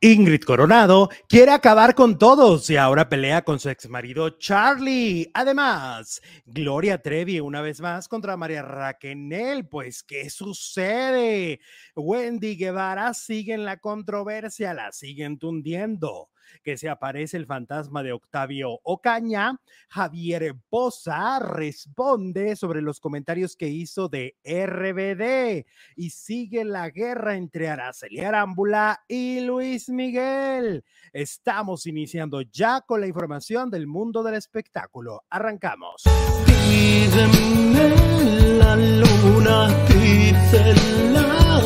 Ingrid Coronado quiere acabar con todos y ahora pelea con su exmarido Charlie. Además, Gloria Trevi una vez más contra María Raquel. Pues, ¿qué sucede? Wendy Guevara sigue en la controversia, la siguen tundiendo que se aparece el fantasma de Octavio Ocaña, Javier Poza responde sobre los comentarios que hizo de RBD y sigue la guerra entre Araceli Arámbula y Luis Miguel. Estamos iniciando ya con la información del mundo del espectáculo. Arrancamos. La luna,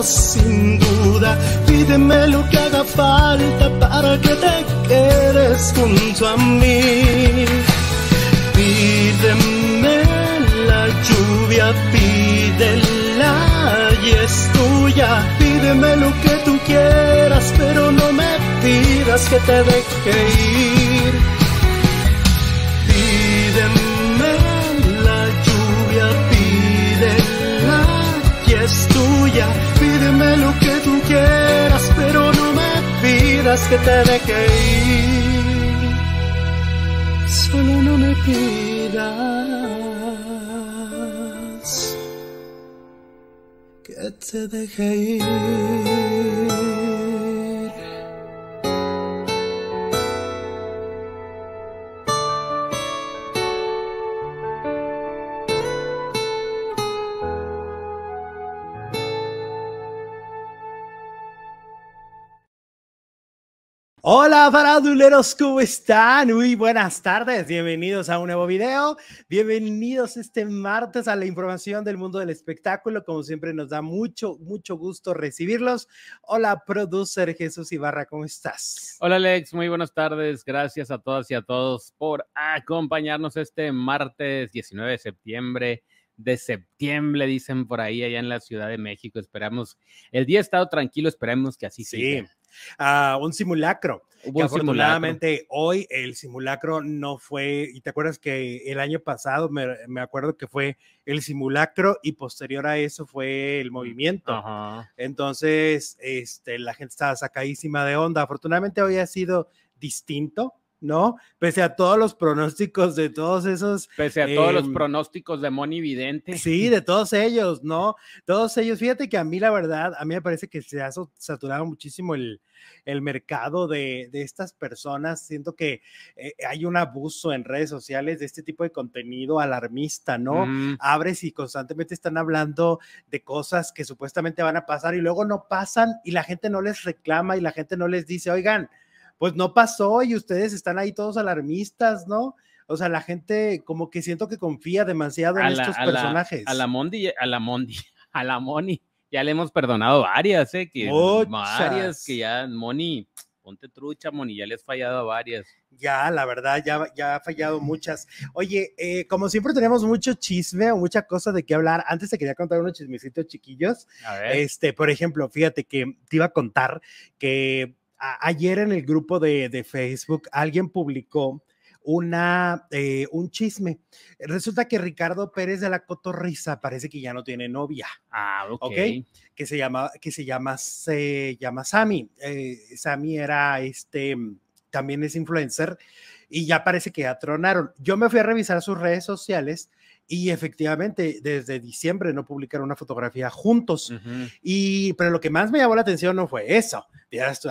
sin duda, pídeme lo que haga falta para que te quedes junto a mí. Pídeme la lluvia, pídela y es tuya. Pídeme lo que tú quieras, pero no me pidas que te deje ir. Pídeme la lluvia, pídela y es tuya. Pídeme lo que tú quieras, pero no me pidas que te deje ir. Solo no me pidas que te deje ir. Hola faraduleros, ¿cómo están? Muy buenas tardes, bienvenidos a un nuevo video, bienvenidos este martes a la información del mundo del espectáculo, como siempre nos da mucho, mucho gusto recibirlos. Hola, producer Jesús Ibarra, ¿cómo estás? Hola Alex, muy buenas tardes, gracias a todas y a todos por acompañarnos este martes 19 de septiembre de septiembre, dicen por ahí, allá en la Ciudad de México. Esperamos, el día ha estado tranquilo, esperemos que así Sí, siga. ah, un simulacro. Hubo que un afortunadamente hoy el simulacro no fue, y te acuerdas que el año pasado me, me acuerdo que fue el simulacro y posterior a eso fue el movimiento. Entonces, este, la gente estaba sacadísima de onda. Afortunadamente hoy ha sido distinto, ¿no? Pese a todos los pronósticos de todos esos Pese a todos los Em, pronósticos de Moni Vidente. Sí, de todos ellos, ¿no? Todos ellos. Fíjate que a mí la verdad, a mí me parece que se ha saturado muchísimo el, el mercado de, de estas personas. Siento que eh, hay un abuso en redes sociales de este tipo de contenido alarmista, ¿no? Mm, Abres y constantemente están hablando de cosas que supuestamente van a pasar y luego no pasan y la gente no les reclama y la gente no les dice, oigan, pues no pasó y ustedes están ahí todos alarmistas, ¿no? O sea, la gente como que siento que confía demasiado en la- estos a la- personajes. A la Mondi, a la Mondi, a la Moni. Ya le hemos perdonado varias, ¿eh? Que, Muchas. varias que ya, Moni, ponte trucha, Moni, ya le has fallado a varias. Ya, la verdad, ya, ya ha fallado muchas. Oye, eh, como siempre tenemos mucho chisme o mucha cosa de qué hablar. Antes te quería contar unos chismecitos chiquillos. A ver. Este, por ejemplo, fíjate que te iba a contar que a- ayer en el grupo de, de Facebook alguien publicó una, eh, un chisme. Resulta que Ricardo Pérez de la Cotorrisa parece que ya no tiene novia, ah, ok. ¿ok? que se llama, que se llama, se llama Sammy. Eh, Sammy era este, también es influencer y ya parece que ya tronaron. Yo me fui a revisar sus redes sociales y efectivamente desde diciembre no publicaron una fotografía juntos. Y, pero lo que más me llamó la atención no fue eso.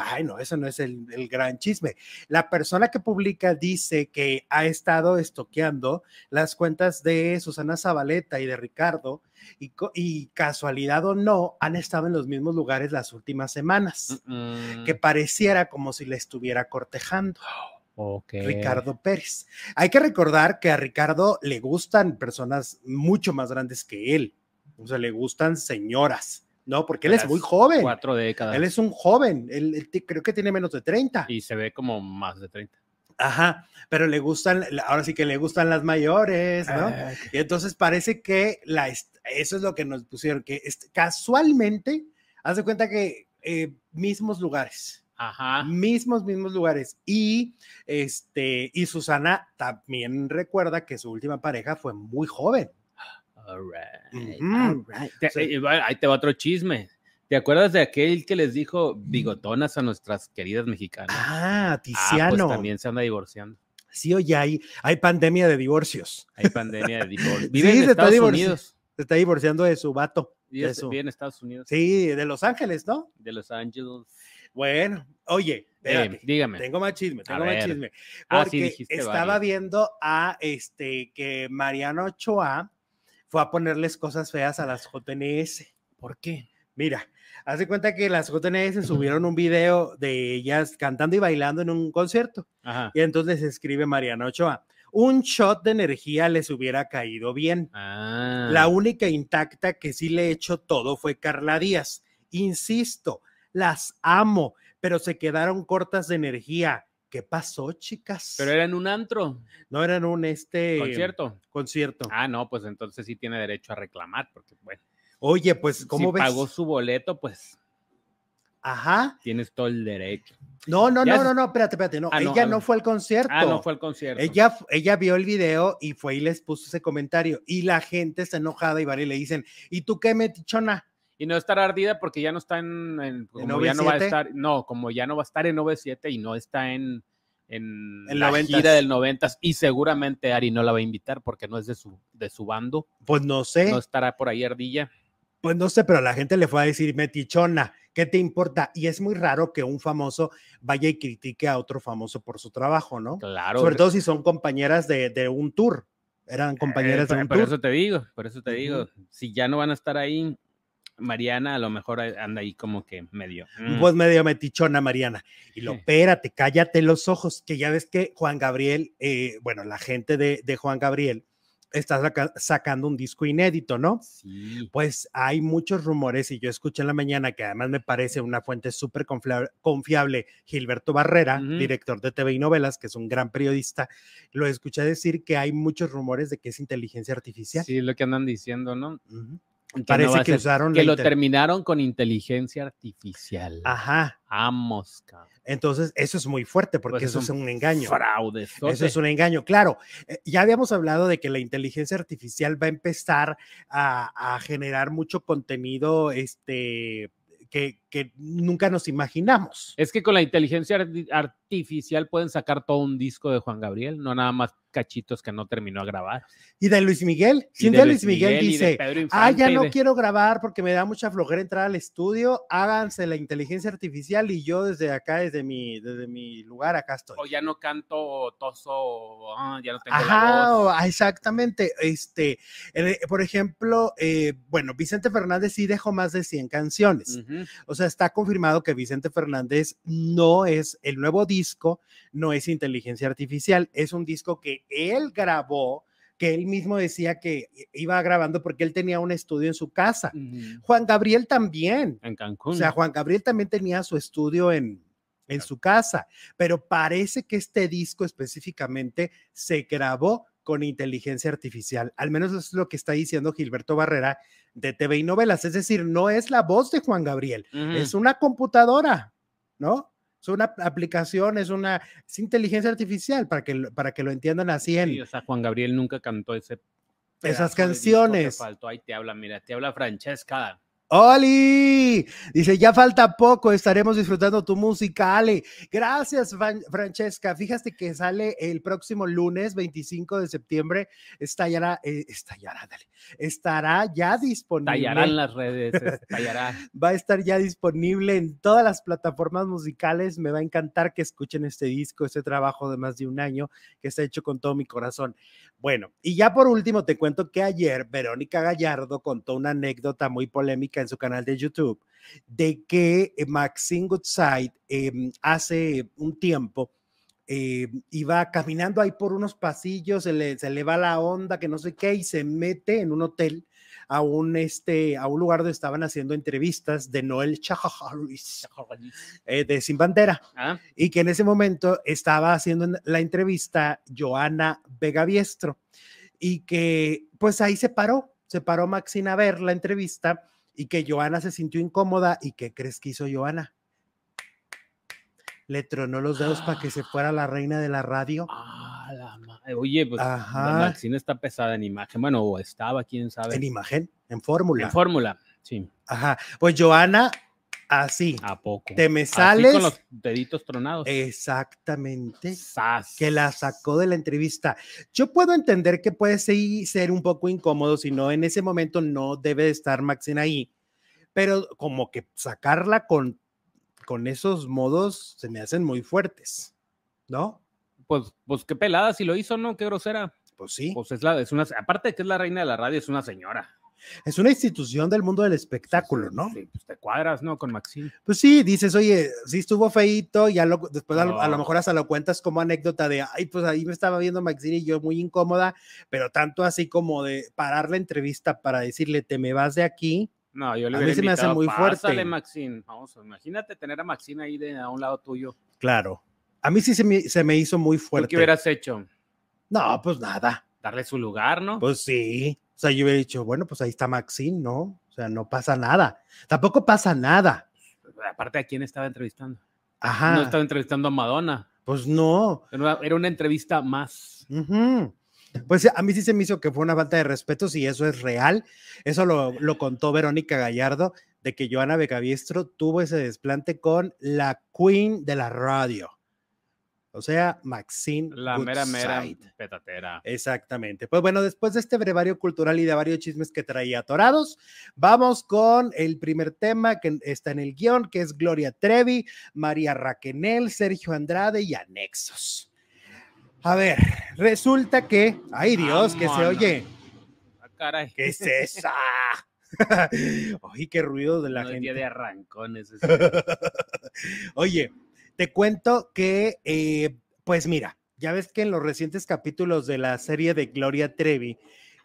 Ay, no, eso no es el, el gran chisme. La persona que publica dice que ha estado estoqueando las cuentas de Susana Zabaleta y de Ricardo, y, casualidad o no, han estado en los mismos lugares las últimas semanas, Mm, que pareciera como si le estuviera cortejando. Ricardo Pérez. Hay que recordar que a Ricardo le gustan personas mucho más grandes que él. O sea, le gustan señoras, ¿no? Porque él es muy joven. Cuatro décadas. Él es un joven. Él, creo que tiene menos de 30. Y se ve como más de 30. Ajá. Pero le gustan, ahora sí que le gustan las mayores, ¿no? Ah, Y entonces parece que la, eso es lo que nos pusieron, que casualmente, haz de cuenta que eh, mismos lugares. Ajá. mismos, mismos lugares. Y este, y Susana también recuerda que su última pareja fue muy joven. All right, Ujú. all right. Te- Sí. eh, ahí te va otro chisme. ¿Te acuerdas de aquel que les dijo bigotonas a nuestras queridas mexicanas? Ah, Ah, Tiziano. pues también se anda divorciando. Sí, oye, hay, hay pandemia de divorcios. Hay pandemia de divorcio. Vive Sí, en se está Estados divorci- Unidos. Se está divorciando de su vato. Vive en Estados Unidos. Sí, de Los Ángeles, ¿no? De Los Ángeles. Bueno, oye, Eh, dígame. tengo más chisme, tengo más ver. chisme. Ah, sí, Porque dijiste estaba viendo a este que Mariano Ochoa fue a ponerles cosas feas a las JNS. ¿Por qué? Mira, hace cuenta que las JNS subieron un video de ellas cantando y bailando en un concierto. Ajá. Y entonces escribe Mariano Ochoa, un shot de energía les hubiera caído bien. Ah. La única intacta que sí le echó todo fue Carla Díaz. Insisto, las amo, pero se quedaron cortas de energía. ¿Qué pasó, chicas? Pero era en un antro, no eran un este concierto. concierto. Ah, no, pues entonces sí tiene derecho a reclamar, porque bueno, Oye, pues, ¿cómo si ves? pagó su boleto, pues Ajá. tienes todo el derecho. No, no, Ya no, no, no, espérate, espérate. No, Ah, ella a no, fue al concierto. Ah, no fue al concierto. Ella, ella vio el video y fue y les puso ese comentario. Y la gente está enojada y varios le dicen, ¿y tú qué metichona? Y no estar ardida porque ya no está en, en- como ¿En ya no va a OV7? estar, no, como ya no va a estar en OV7 y no está en, en En la 90s. gira del 90 y seguramente Ari no la va a invitar porque no es de su, de su bando, Pues no sé. no estará por ahí ardilla. Pues no sé, pero la gente le fue a decir metichona, ¿qué te importa? Y es muy raro que un famoso vaya y critique a otro famoso por su trabajo, ¿no? Claro. Sobre todo si son compañeras de, de un tour. Eran compañeras Eh, de un por, tour. eso te digo, por eso te digo, si ya no van a estar ahí, Mariana a lo mejor anda ahí como que medio. mm, Pues medio metichona, Mariana. Y lo, espérate, cállate los ojos, que ya ves que Juan Gabriel, eh, bueno, la gente de, de Juan Gabriel está saca- sacando un disco inédito, ¿no? sí. Pues hay muchos rumores y yo escuché en la mañana que además me parece una fuente súper confia- confiable, Gilberto Barrera, director de TV y novelas, que es un gran periodista, lo escuché decir que hay muchos rumores de que es inteligencia artificial. Sí, lo que andan diciendo, ¿no? Que Parece a que ser- usaron que lo terminaron con inteligencia artificial. Ajá, Vamos, cabrón. entonces eso es muy fuerte porque Pues es eso es un un engaño. Fraude. Eso es un engaño, claro. eh, Ya habíamos hablado de que la inteligencia artificial va a empezar a, a generar mucho contenido este, que, que nunca nos imaginamos. Es que con la inteligencia arti- artificial pueden sacar todo un disco de Juan Gabriel, no nada más cachitos que no terminó a grabar. Y de Luis Miguel, Y si un de día Luis Miguel, dice, ah, ya no de- quiero grabar porque me da mucha flojera entrar al estudio, háganse la inteligencia artificial y yo desde acá, desde mi, desde mi lugar, acá estoy. O ya no canto toso, ah, ya no tengo la Ajá, voz. o- ah, exactamente. Este, por ejemplo, eh, bueno, Vicente Fernández sí dejó más de 100 canciones. O sea, está confirmado que Vicente Fernández no es el nuevo disco, no es inteligencia artificial, es un disco que él grabó, que él mismo decía que iba grabando porque él tenía un estudio en su casa. Juan Gabriel también. En Cancún. O sea, Juan Gabriel también tenía su estudio en, en su casa, pero parece que este disco específicamente se grabó con inteligencia artificial. Al menos eso es lo que está diciendo Gilberto Barrera de TV y novelas. Es decir, no es la voz de Juan Gabriel, es una computadora, ¿no? Es una aplicación, es una es inteligencia artificial para que, lo- para que lo entiendan así en Sí, o sea, Juan Gabriel nunca cantó ese esas canciones. faltó. Ahí te habla, mira, te habla Francesca. ¡Oli! Dice, ya falta poco, estaremos disfrutando tu música, Ale. Gracias, Fran- Francesca. Fíjate que sale el próximo lunes 25 de septiembre. Estallará, eh, estallará, dale. Estará ya disponible. Tallarán las redes, es- tallará. Va a estar ya disponible en todas las plataformas musicales. Me va a encantar que escuchen este disco, este trabajo de más de un año que está hecho con todo mi corazón. Bueno, y ya por último te cuento que ayer Verónica Gallardo contó una anécdota muy polémica en su canal de YouTube de que eh, Maxine Goodside em, hace un tiempo eh, iba caminando ahí por unos pasillos, se le, se le va la onda, que no sé qué, y se mete en un hotel a un, este, a un lugar donde estaban haciendo entrevistas de Noel Chajajaris, eh, de Sin Bandera, Ah, y que en ese momento estaba haciendo en- la entrevista Joana Vega Biestro, y que pues ahí se paró, se paró Maxine a ver la entrevista, y que Joana se sintió incómoda, y ¿qué crees que hizo Joana? Le tronó los dedos para que se fuera la reina de la radio. ah, la madre. Oye, pues Ajá. la Maxine está pesada en imagen. Bueno, o estaba, quién sabe. En imagen, en fórmula. En fórmula. Sí. Ajá. Pues Joana, así. ¿A poco? Te me Así sales. con los deditos tronados. Exactamente. Sas. Que la sacó de la entrevista. Yo puedo entender que puede ser un poco incómodo, si no, en ese momento no debe de estar Maxine ahí, pero como que sacarla con, con esos modos se me hacen muy fuertes, ¿no? Pues, pues qué pelada si lo hizo, ¿no? Qué grosera. Pues sí. Pues es la, es una, aparte de que es la reina de la radio, es una señora. Es una institución del mundo del espectáculo, ¿no? Sí, pues te cuadras, ¿no? Con Maxine. Pues sí, dices, oye, sí estuvo feíto, ya lo, después a, lo, a lo No. mejor hasta lo cuentas como anécdota de, ay, pues ahí me estaba viendo Maxine y yo muy incómoda, pero tanto así como de parar la entrevista para decirle, te me vas de aquí, No, yo le A mí se me hace muy fuerte. "Pásale, Maxine. Vamos, imagínate tener a Maxine ahí de a un lado tuyo. claro. A mí sí se me, se me hizo muy ¿Tú fuerte. qué hubieras hecho? No, pues nada, Darle su lugar, ¿no? pues sí. O sea, yo hubiera dicho, bueno, pues ahí está Maxine, ¿no? O sea, no pasa nada. Tampoco pasa nada. Aparte, ¿a quién estaba entrevistando? Ajá. No estaba entrevistando a Madonna. Pues no. Era una, era una entrevista más. Pues a mí sí se me hizo que fue una falta de respeto, si eso es real. Eso lo, lo contó Verónica Gallardo, de que Joana Becabiestro tuvo ese desplante con la queen de la radio. O sea, Maxine. La mera, mera petatera. Exactamente. Pues bueno, después de este brevario cultural y de varios chismes que traía atorados, vamos con el primer tema que está en el guion, que es Gloria Trevi, María Raquenel, Sergio Andrade y Anexos. A ver, resulta que, ay Dios, que se oye, Ah, caray. ¿qué es esa? Ay, qué ruido de la No gente. día de arrancones. Oye, te cuento que, eh, pues mira, ya ves que en los recientes capítulos de la serie de Gloria Trevi,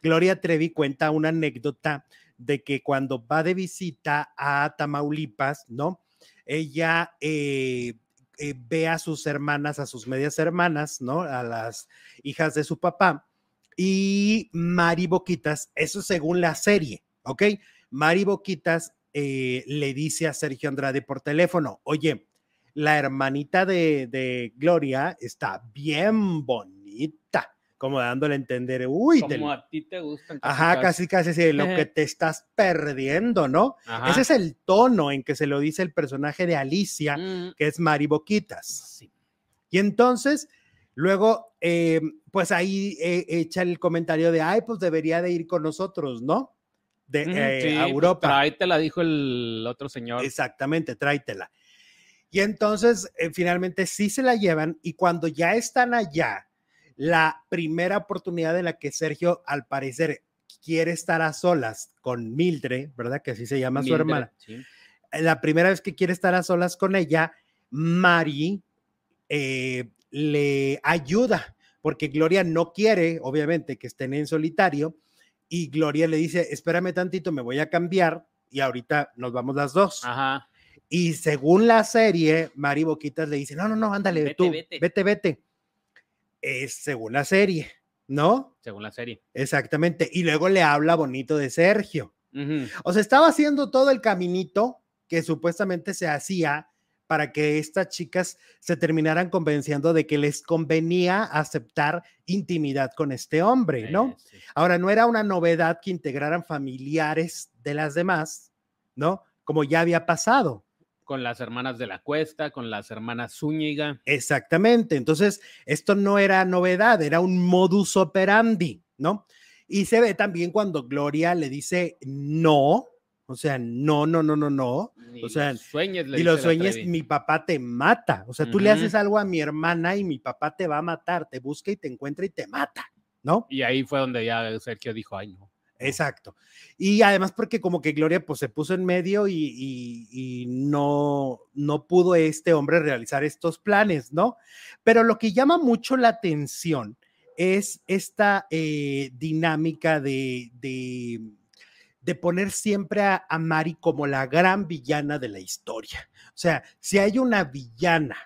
Gloria Trevi cuenta una anécdota de que cuando va de visita a Tamaulipas, ¿no? Ella eh, eh, ve a sus hermanas, a sus medias hermanas, ¿no? A las hijas de su papá. Y Mari Boquitas, eso según la serie, ¿ok? Mari Boquitas le dice a Sergio Andrade por teléfono, oye, la hermanita de, de Gloria está bien bonita, como dándole a entender, uy, te- Como a ti te gustan. ajá, casi, casi, sí, lo que te estás perdiendo, ¿no? Ajá. Ese es el tono en que se lo dice el personaje de Alicia, Mm, que es Mari Boquitas. sí. Y entonces, luego, eh, pues ahí eh, echa el comentario de, ay, pues debería de ir con nosotros, ¿no? De, eh, sí, a pues, Europa. tráetela, dijo el otro señor. Exactamente, tráetela. Y entonces, eh, finalmente sí se la llevan y cuando ya están allá, la primera oportunidad en la que Sergio, al parecer, quiere estar a solas con Mildred, ¿verdad? Que así se llama su hermana. sí. La primera vez que quiere estar a solas con ella, Mari eh, le ayuda, porque Gloria no quiere, obviamente, que estén en solitario, y Gloria le dice, espérame tantito, me voy a cambiar y ahorita nos vamos las dos. Ajá. Y según la serie, Mari Boquitas le dice, no, no, no, ándale, Vete, tú, vete". vete, vete. Es según la serie, ¿no? Según la serie. Exactamente. Y luego le habla bonito de Sergio. Ujú. O sea, estaba haciendo todo el caminito que supuestamente se hacía para que estas chicas se terminaran convenciendo de que les convenía aceptar intimidad con este hombre, ¿no? Eh, sí. Ahora, no era una novedad que integraran familiares de las demás, ¿no? Como ya había pasado. Con las hermanas de la cuesta, con las hermanas Zúñiga. Exactamente. Entonces, esto no era novedad, era un modus operandi, ¿no? Y se ve también cuando Gloria le dice no, o sea, no, no, no, no, no. O sea, y sueños, Trevi. mi papá te mata. O sea, tú le haces algo a mi hermana y mi papá te va a matar, te busca y te encuentra y te mata, ¿no? Y ahí fue donde ya Sergio dijo, ay, no. Exacto. Y además porque como que Gloria pues se puso en medio y, y- no, no pudo este hombre realizar estos planes, ¿no? Pero lo que llama mucho la atención es esta eh, dinámica de, de, de poner siempre a, a Mari como la gran villana de la historia. O sea, si hay una villana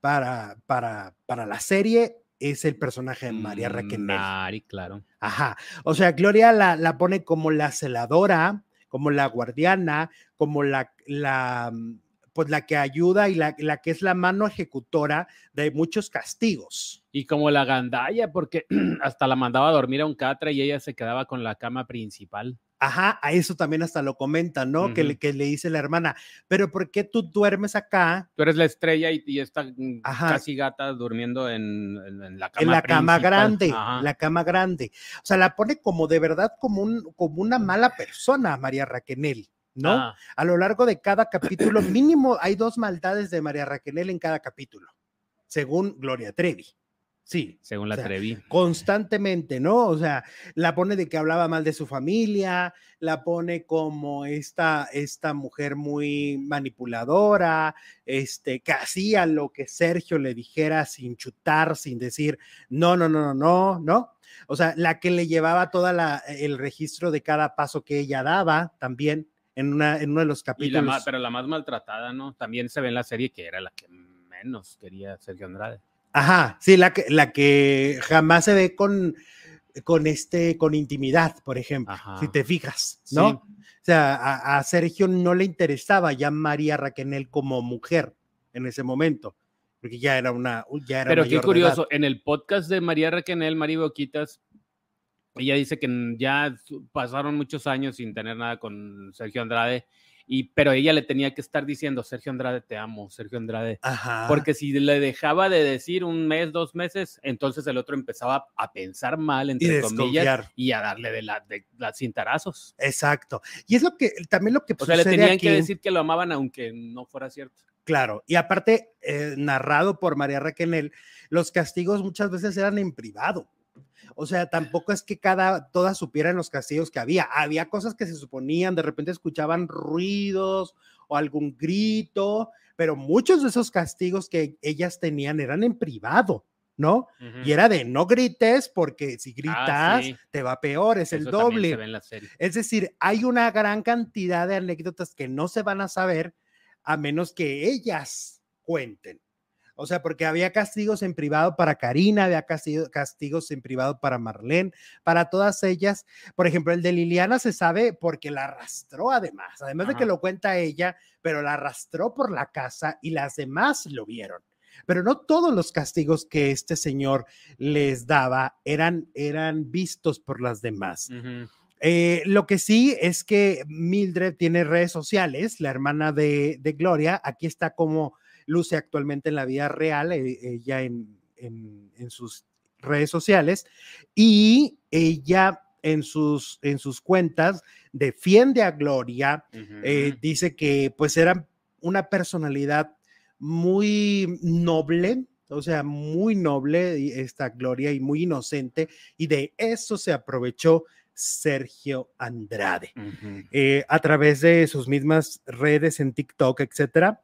para, para, para la serie, es el personaje de María Mm, Raquel. Mari, claro. Ajá. O sea, Gloria la, la pone como la celadora, como la guardiana, como la, la mm, pues la que ayuda y la, la que es la mano ejecutora de muchos castigos. Y como la gandalla, porque hasta la mandaba a dormir a un catre y ella se quedaba con la cama principal. Ajá, a eso también hasta lo comentan, ¿no? que, le, que le dice la hermana, pero ¿por qué tú duermes acá? Tú eres la estrella y, y esta mm, casi gata durmiendo en, en, la cama En la cama grande, la cama grande. O sea, la pone como de verdad como, un, como una mala persona, María Raquenel. ¿no? Ah. A lo largo de cada capítulo, mínimo hay dos maldades de María Raquenel en cada capítulo, según Gloria Trevi. Sí. Según la Trevi. Constantemente, ¿no? O sea, la pone de que hablaba mal de su familia, la pone como esta, esta mujer muy manipuladora, este, que hacía lo que Sergio le dijera sin chutar, sin decir, no, no, no, no, no, ¿no? O sea, la que le llevaba todo el registro de cada paso que ella daba también en, una, en uno de los capítulos. pero la más maltratada, ¿no? También se ve en la serie que era la que menos quería Sergio Andrade. Ajá, sí, la que, la que jamás se ve con, con este, con intimidad, por ejemplo, si te fijas, ¿no? O sea, a, Sergio no le interesaba ya María Raquenel como mujer en ese momento, porque ya era una, ya era Pero qué curioso, en el podcast de María Raquenel, María Boquitas, ella dice que ya pasaron muchos años sin tener nada con Sergio Andrade y, pero ella le tenía que estar diciendo, Sergio Andrade, te amo, Sergio Andrade. Porque si le dejaba de decir un mes, dos meses, entonces el otro empezaba a pensar mal, entre comillas, y a darle de, la, de las cintarazos. Exacto. Y es lo que, también lo que O sea, le tenían que decir que lo amaban aunque no fuera cierto. Claro, y aparte, eh, narrado por María Raquenel, los castigos muchas veces eran en privado. O sea, tampoco es que cada, todas supieran los castigos que había. Había cosas que se suponían, de repente escuchaban ruidos o algún grito, pero muchos de esos castigos que ellas tenían eran en privado. ¿no? Y era de no grites porque si ah, gritas te va peor, es el doble. Es decir, hay una gran cantidad de anécdotas que no se van a saber a menos que ellas cuenten. O sea, porque había castigos en privado para Karina, había castigos en privado para Marlene, para todas ellas. Por ejemplo, el de Liliana se sabe porque la arrastró además, además de que lo cuenta ella, pero la arrastró por la casa y las demás lo vieron. Pero no todos los castigos que este señor les daba eran, eran vistos por las demás. Eh, lo que sí es que Mildred tiene redes sociales, la hermana de, de Gloria, aquí está como luce actualmente en la vida real, eh, ella en, sus redes sociales, y ella en sus, en sus cuentas defiende a Gloria, eh, dice que pues era una personalidad muy noble, o sea, muy noble esta Gloria y muy inocente, y de eso se aprovechó Sergio Andrade. Eh, a través de sus mismas redes en TikTok, etcétera,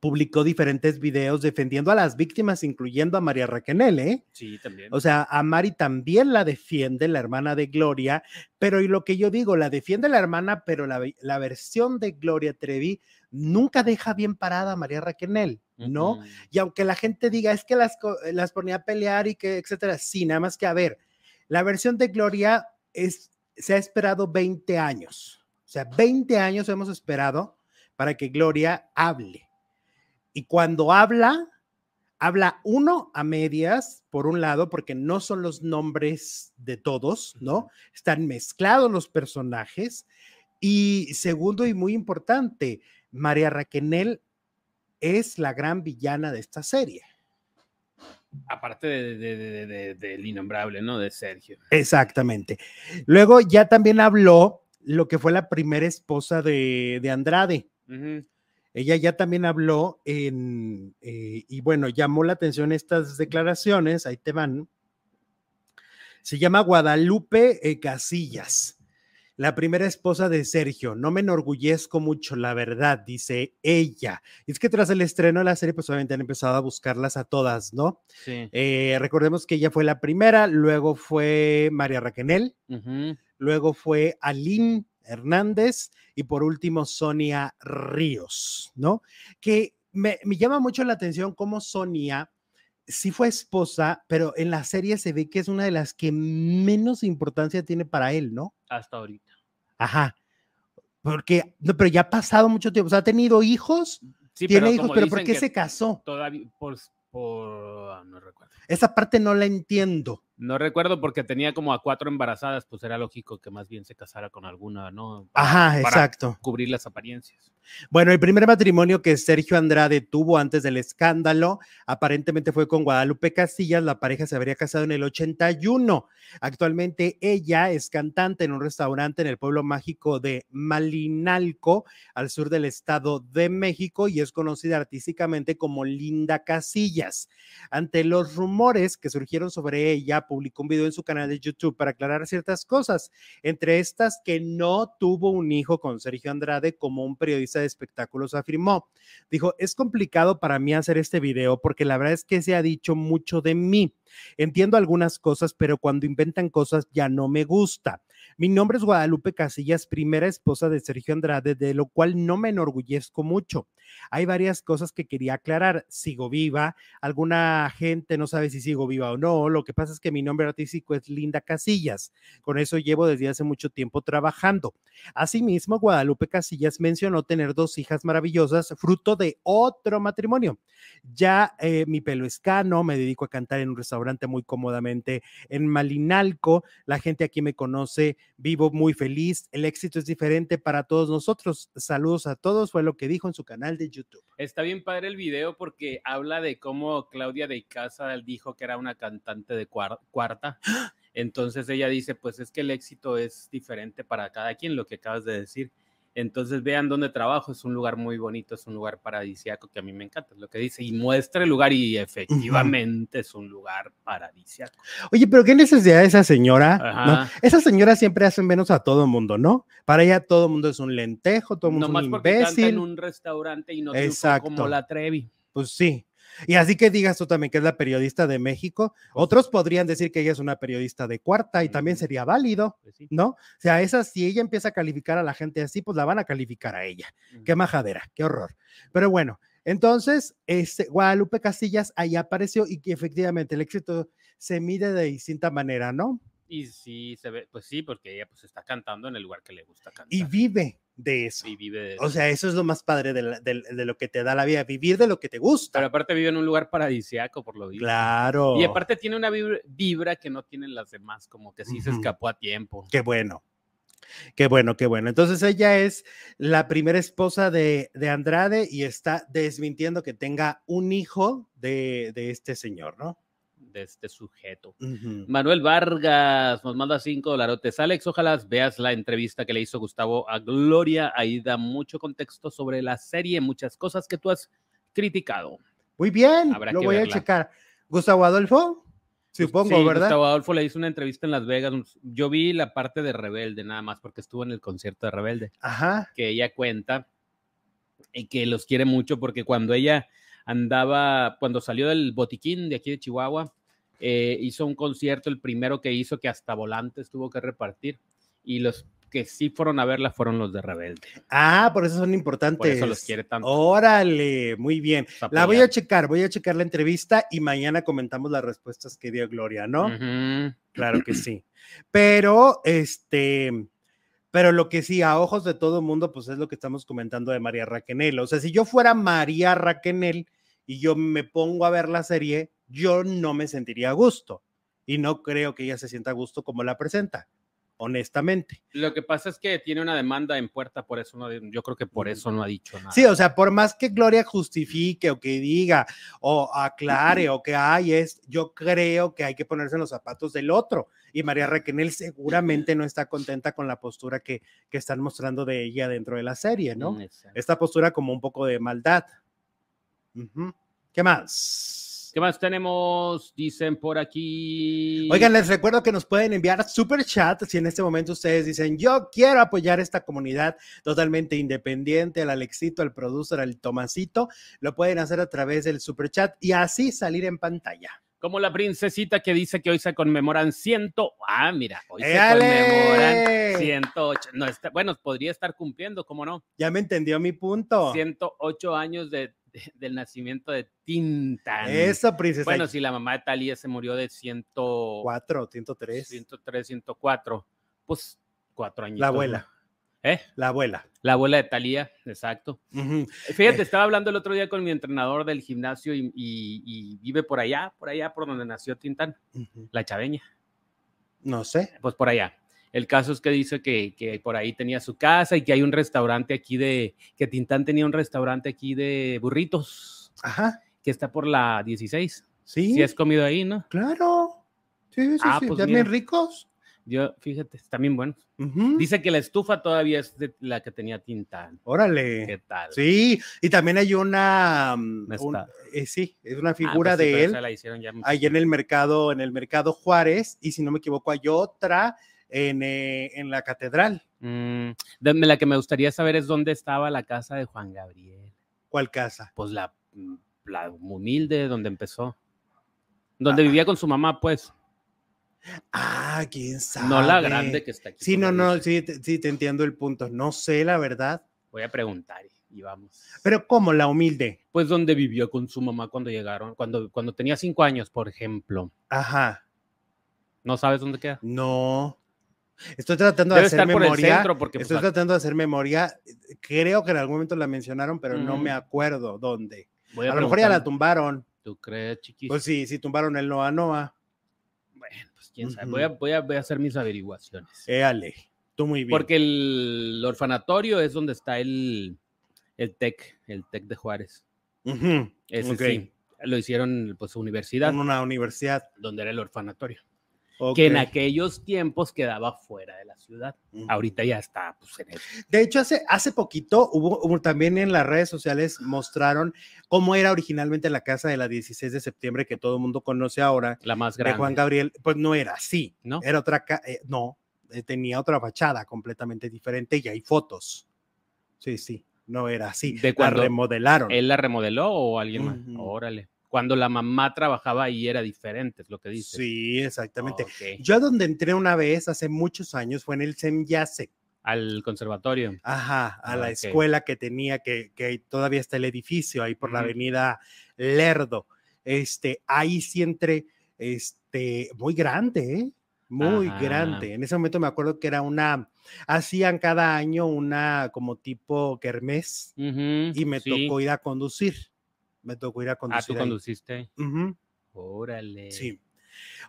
publicó diferentes videos defendiendo a las víctimas, incluyendo a María Raquenel, ¿eh? Sí, también. O sea, a Mari también la defiende, la hermana de Gloria, pero y lo que yo digo, la defiende la hermana, pero la, la versión de Gloria Trevi nunca deja bien parada a María Raquenel, ¿no? Y aunque la gente diga, es que las, las ponía a pelear y que, etcétera, sí, nada más que a ver, la versión de Gloria es, se ha esperado 20 años, o sea, 20 años hemos esperado para que Gloria hable y cuando habla, habla uno a medias, por un lado, porque no son los nombres de todos, ¿no? Están mezclados los personajes. Y segundo y muy importante, María Raquenel es la gran villana de esta serie. Aparte del de, innombrable, ¿no? De Sergio. Exactamente. Luego ya también habló lo que fue la primera esposa de, Andrade. Ella ya también habló en, eh, y bueno, llamó la atención estas declaraciones, ahí te van. Se llama Guadalupe eh, Casillas, la primera esposa de Sergio. No me enorgullezco mucho, la verdad, dice ella. Y es que tras el estreno de la serie, pues obviamente han empezado a buscarlas a todas, ¿no? Sí. Eh, recordemos que ella fue la primera, luego fue María Raquenel, luego fue Aline Hernández y por último Sonia Ríos, ¿no? Que me, llama mucho la atención cómo Sonia sí fue esposa, pero en la serie se ve que es una de las que menos importancia tiene para él, ¿no? Hasta ahorita. Ajá. Porque, no, pero ya ha pasado mucho tiempo. O sea, ha tenido hijos. Sí, tiene hijos, pero ¿por qué se casó? Todavía, por, por, ah, no recuerdo. Esa parte no la entiendo No recuerdo porque tenía como a cuatro embarazadas, pues era lógico que más bien se casara con alguna, ¿no? Ajá, exacto. Cubrir las apariencias. Bueno, el primer matrimonio que Sergio Andrade tuvo antes del escándalo aparentemente fue con Guadalupe Castillas. La pareja se habría casado en el 81. Actualmente ella es cantante en un restaurante en el pueblo mágico de Malinalco, al sur del Estado de México, y es conocida artísticamente como Linda Casillas. Ante los rumores que surgieron sobre ella, publicó un video en su canal de YouTube para aclarar ciertas cosas, entre estas que no tuvo un hijo con Sergio Andrade como un periodista de espectáculos afirmó. Dijo, es complicado para mí hacer este video porque la verdad es que se ha dicho mucho de mí. Entiendo algunas cosas, pero cuando inventan cosas ya no me gusta. Mi nombre es Guadalupe Casillas, primera esposa de Sergio Andrade, de lo cual no me enorgullezco mucho. Hay varias cosas que quería aclarar. Sigo viva, alguna gente no sabe si sigo viva o no. Lo que pasa es que mi nombre artístico es Linda Casillas. Con eso llevo desde hace mucho tiempo trabajando. Asimismo, Guadalupe Casillas mencionó tener dos hijas maravillosas, fruto de otro matrimonio. Ya eh, mi pelo es cano, me dedico a cantar en un restaurante muy cómodamente en Malinalco. La gente aquí me conoce, vivo muy feliz. El éxito es diferente para todos nosotros. Saludos a todos, fue lo que dijo en su canal de YouTube. Está bien padre el video porque habla de cómo Claudia de Casa dijo que era una cantante de cuarta. Entonces ella dice, pues es que el éxito es diferente para cada quien, lo que acabas de decir. Entonces vean dónde trabajo, es un lugar muy bonito, es un lugar paradisiaco que a mí me encanta, es lo que dice, y muestra el lugar y efectivamente es un lugar paradisiaco. Oye, pero qué necesidad de esa señora, Esa señora siempre hace menos a todo mundo, ¿no? Para ella todo el mundo es un lentejo, todo el mundo es un imbécil. Canta en un restaurante y no como la Trevi. Pues sí, y así que digas tú también que es la periodista de México, otros podrían decir que ella es una periodista de cuarta y también sería válido, pues ¿no? O sea, esa, si ella empieza a calificar a la gente así, pues la van a calificar a ella. Qué majadera, qué horror. Pero bueno, entonces, este, Guadalupe Castillas ahí apareció y que efectivamente el éxito se mide de distinta manera, ¿no? Y sí, se ve, pues sí, porque ella pues está cantando en el lugar que le gusta cantar. Y vive de eso. Y vive de eso. O sea, eso es lo más padre de, lo que te da la vida, vivir de lo que te gusta. Pero aparte vive en un lugar paradisiaco, por lo visto. Claro. Y aparte tiene una vibra, que no tienen las demás, como que sí se escapó a tiempo. Qué bueno. Qué bueno, qué bueno. Entonces ella es la primera esposa de, Andrade y está desmintiendo que tenga un hijo de, de este señor, ¿no? De este sujeto. Manuel Vargas nos manda cinco dolarotes. Alex, ojalá veas la entrevista que le hizo Gustavo a Gloria. Ahí da mucho contexto sobre la serie, muchas cosas que tú has criticado. Muy bien, lo voy a checar. Gustavo Adolfo, supongo, sí, ¿verdad? Gustavo Adolfo le hizo una entrevista en Las Vegas. Yo vi la parte de Rebelde nada más porque estuvo en el concierto de Rebelde. Ajá. Que ella cuenta y que los quiere mucho porque cuando ella andaba, cuando salió del botiquín de aquí de Chihuahua, eh, hizo un concierto, el primero que hizo que hasta volantes tuvo que repartir y los que sí fueron a verla fueron los de Rebelde. Ah, por eso son importantes. Por eso los quiere tanto. Órale, muy bien. La voy a checar, voy a checar la entrevista y mañana comentamos las respuestas que dio Gloria, ¿no? Claro que sí. Pero, este, pero lo que sí, a ojos de todo mundo, pues es lo que estamos comentando de María Raquenel. O sea, si yo fuera María Raquenel y yo me pongo a ver la serie, yo no me sentiría a gusto y no creo que ella se sienta a gusto como la presenta, honestamente. Lo que pasa es que tiene una demanda en puerta, por eso no, yo creo que por eso no ha dicho nada. Sí, o sea, por más que Gloria justifique o que diga o aclare o que hay es, yo creo que hay que ponerse en los zapatos del otro. Y María Raquel seguramente no está contenta con la postura que, que están mostrando de ella dentro de la serie, ¿no? Esta postura como un poco de maldad. ¿Qué más? ¿Qué más tenemos? Dicen por aquí. Oigan, les recuerdo que nos pueden enviar super chat si en este momento ustedes dicen, yo quiero apoyar esta comunidad totalmente independiente, al Alexito, al producer, al Tomasito, lo pueden hacer a través del super chat y así salir en pantalla. Como la princesita que dice que hoy se conmemoran ciento. Ah, mira, hoy se conmemoran 108. No, está, bueno, podría estar cumpliendo, ¿cómo no? Ya me entendió mi punto. 108 años de del nacimiento de Tintan. Esa princesa. Bueno, si la mamá de Talía se murió de 104, 103. 103, 104, pues cuatro años. La abuela. ¿Eh? La abuela. La abuela de Talía, exacto. Fíjate, Eh. estaba hablando el otro día con mi entrenador del gimnasio y, y- y vive por allá, por allá, por donde nació Tintán, la chaveña. No sé. Pues por allá. El caso es que dice que, que por ahí tenía su casa y que hay un restaurante aquí de, que Tintán tenía un restaurante aquí de burritos, Ajá. que está por la 16. Sí. Si has comido ahí, ¿no? Claro. Sí, sí, Ah, sí. pues También mira. ricos. Yo, fíjate, están bien buenos. Ujú. Dice que la estufa todavía es de la que tenía Tintán. Órale. ¿Qué tal? Sí, y también hay una, mm, No un- eh, sí, es una Ah, figura pues sí, de él la hicieron ya ahí en el mercado, en el mercado Juárez, y si no me equivoco, hay otra en, eh, en la catedral. Mm, la que me gustaría saber es dónde estaba la casa de Juan Gabriel. ¿Cuál casa? Pues la, mm, la humilde donde empezó. Donde Ah. vivía con su mamá, pues. Ah, quién sabe. No la grande que está aquí. Sí, no, no, sí, te- sí, te entiendo el punto. No sé, la verdad. Voy a preguntar y- y vamos. Pero ¿cómo la humilde? Pues donde vivió con su mamá cuando llegaron, cuando, cuando tenía cinco años, por ejemplo. Ajá. ¿No sabes dónde queda? No. Estoy tratando de hacer el memoria. centro porque pues, Estoy tratando de hacer memoria. Creo que en algún momento la mencionaron, pero no me acuerdo dónde. voy A, lo mejor ya la tumbaron. ¿Tú crees, chiquis? Pues sí, sí tumbaron el Noa Noa. bueno, pues quién sabe. Voy a, voy, a, voy a hacer mis averiguaciones. Éale. Tú muy bien. Porque el orfanatorio es donde está el, el TEC, el TEC de Juárez. Ese ok. sí. Lo hicieron, pues, universidad, En una universidad. donde era el orfanatorio. Que en aquellos tiempos quedaba fuera de la ciudad. Ahorita ya está, pues, en el... De hecho, hace, hace poquito hubo, hubo también en las redes sociales mostraron cómo era originalmente la casa de la 16 de septiembre que todo el mundo conoce ahora, La más de grande. Juan Gabriel. Pues no era así. ¿No? Era otra, eh, no, eh, tenía otra fachada completamente diferente y hay fotos. Sí, sí, no era así. ¿De la remodelaron. ¿Él la remodeló o alguien más? Órale. Cuando la mamá trabajaba ahí era diferente, es lo que dice. Sí, exactamente. Yo a donde entré una vez hace muchos años fue en el Semyase. Al conservatorio. Ajá, a Ah, la ok. escuela que tenía, que, que todavía está el edificio ahí por la avenida Lerdo. Este, ahí sí entré, este, muy grande, ¿eh? Muy Ajá. grande. En ese momento me acuerdo que era una, hacían cada año una como tipo kermés y me sí. tocó ir a conducir. Me tocó ir a Ah, conducir. tú ahí. conduciste. Ujú, Órale. Sí.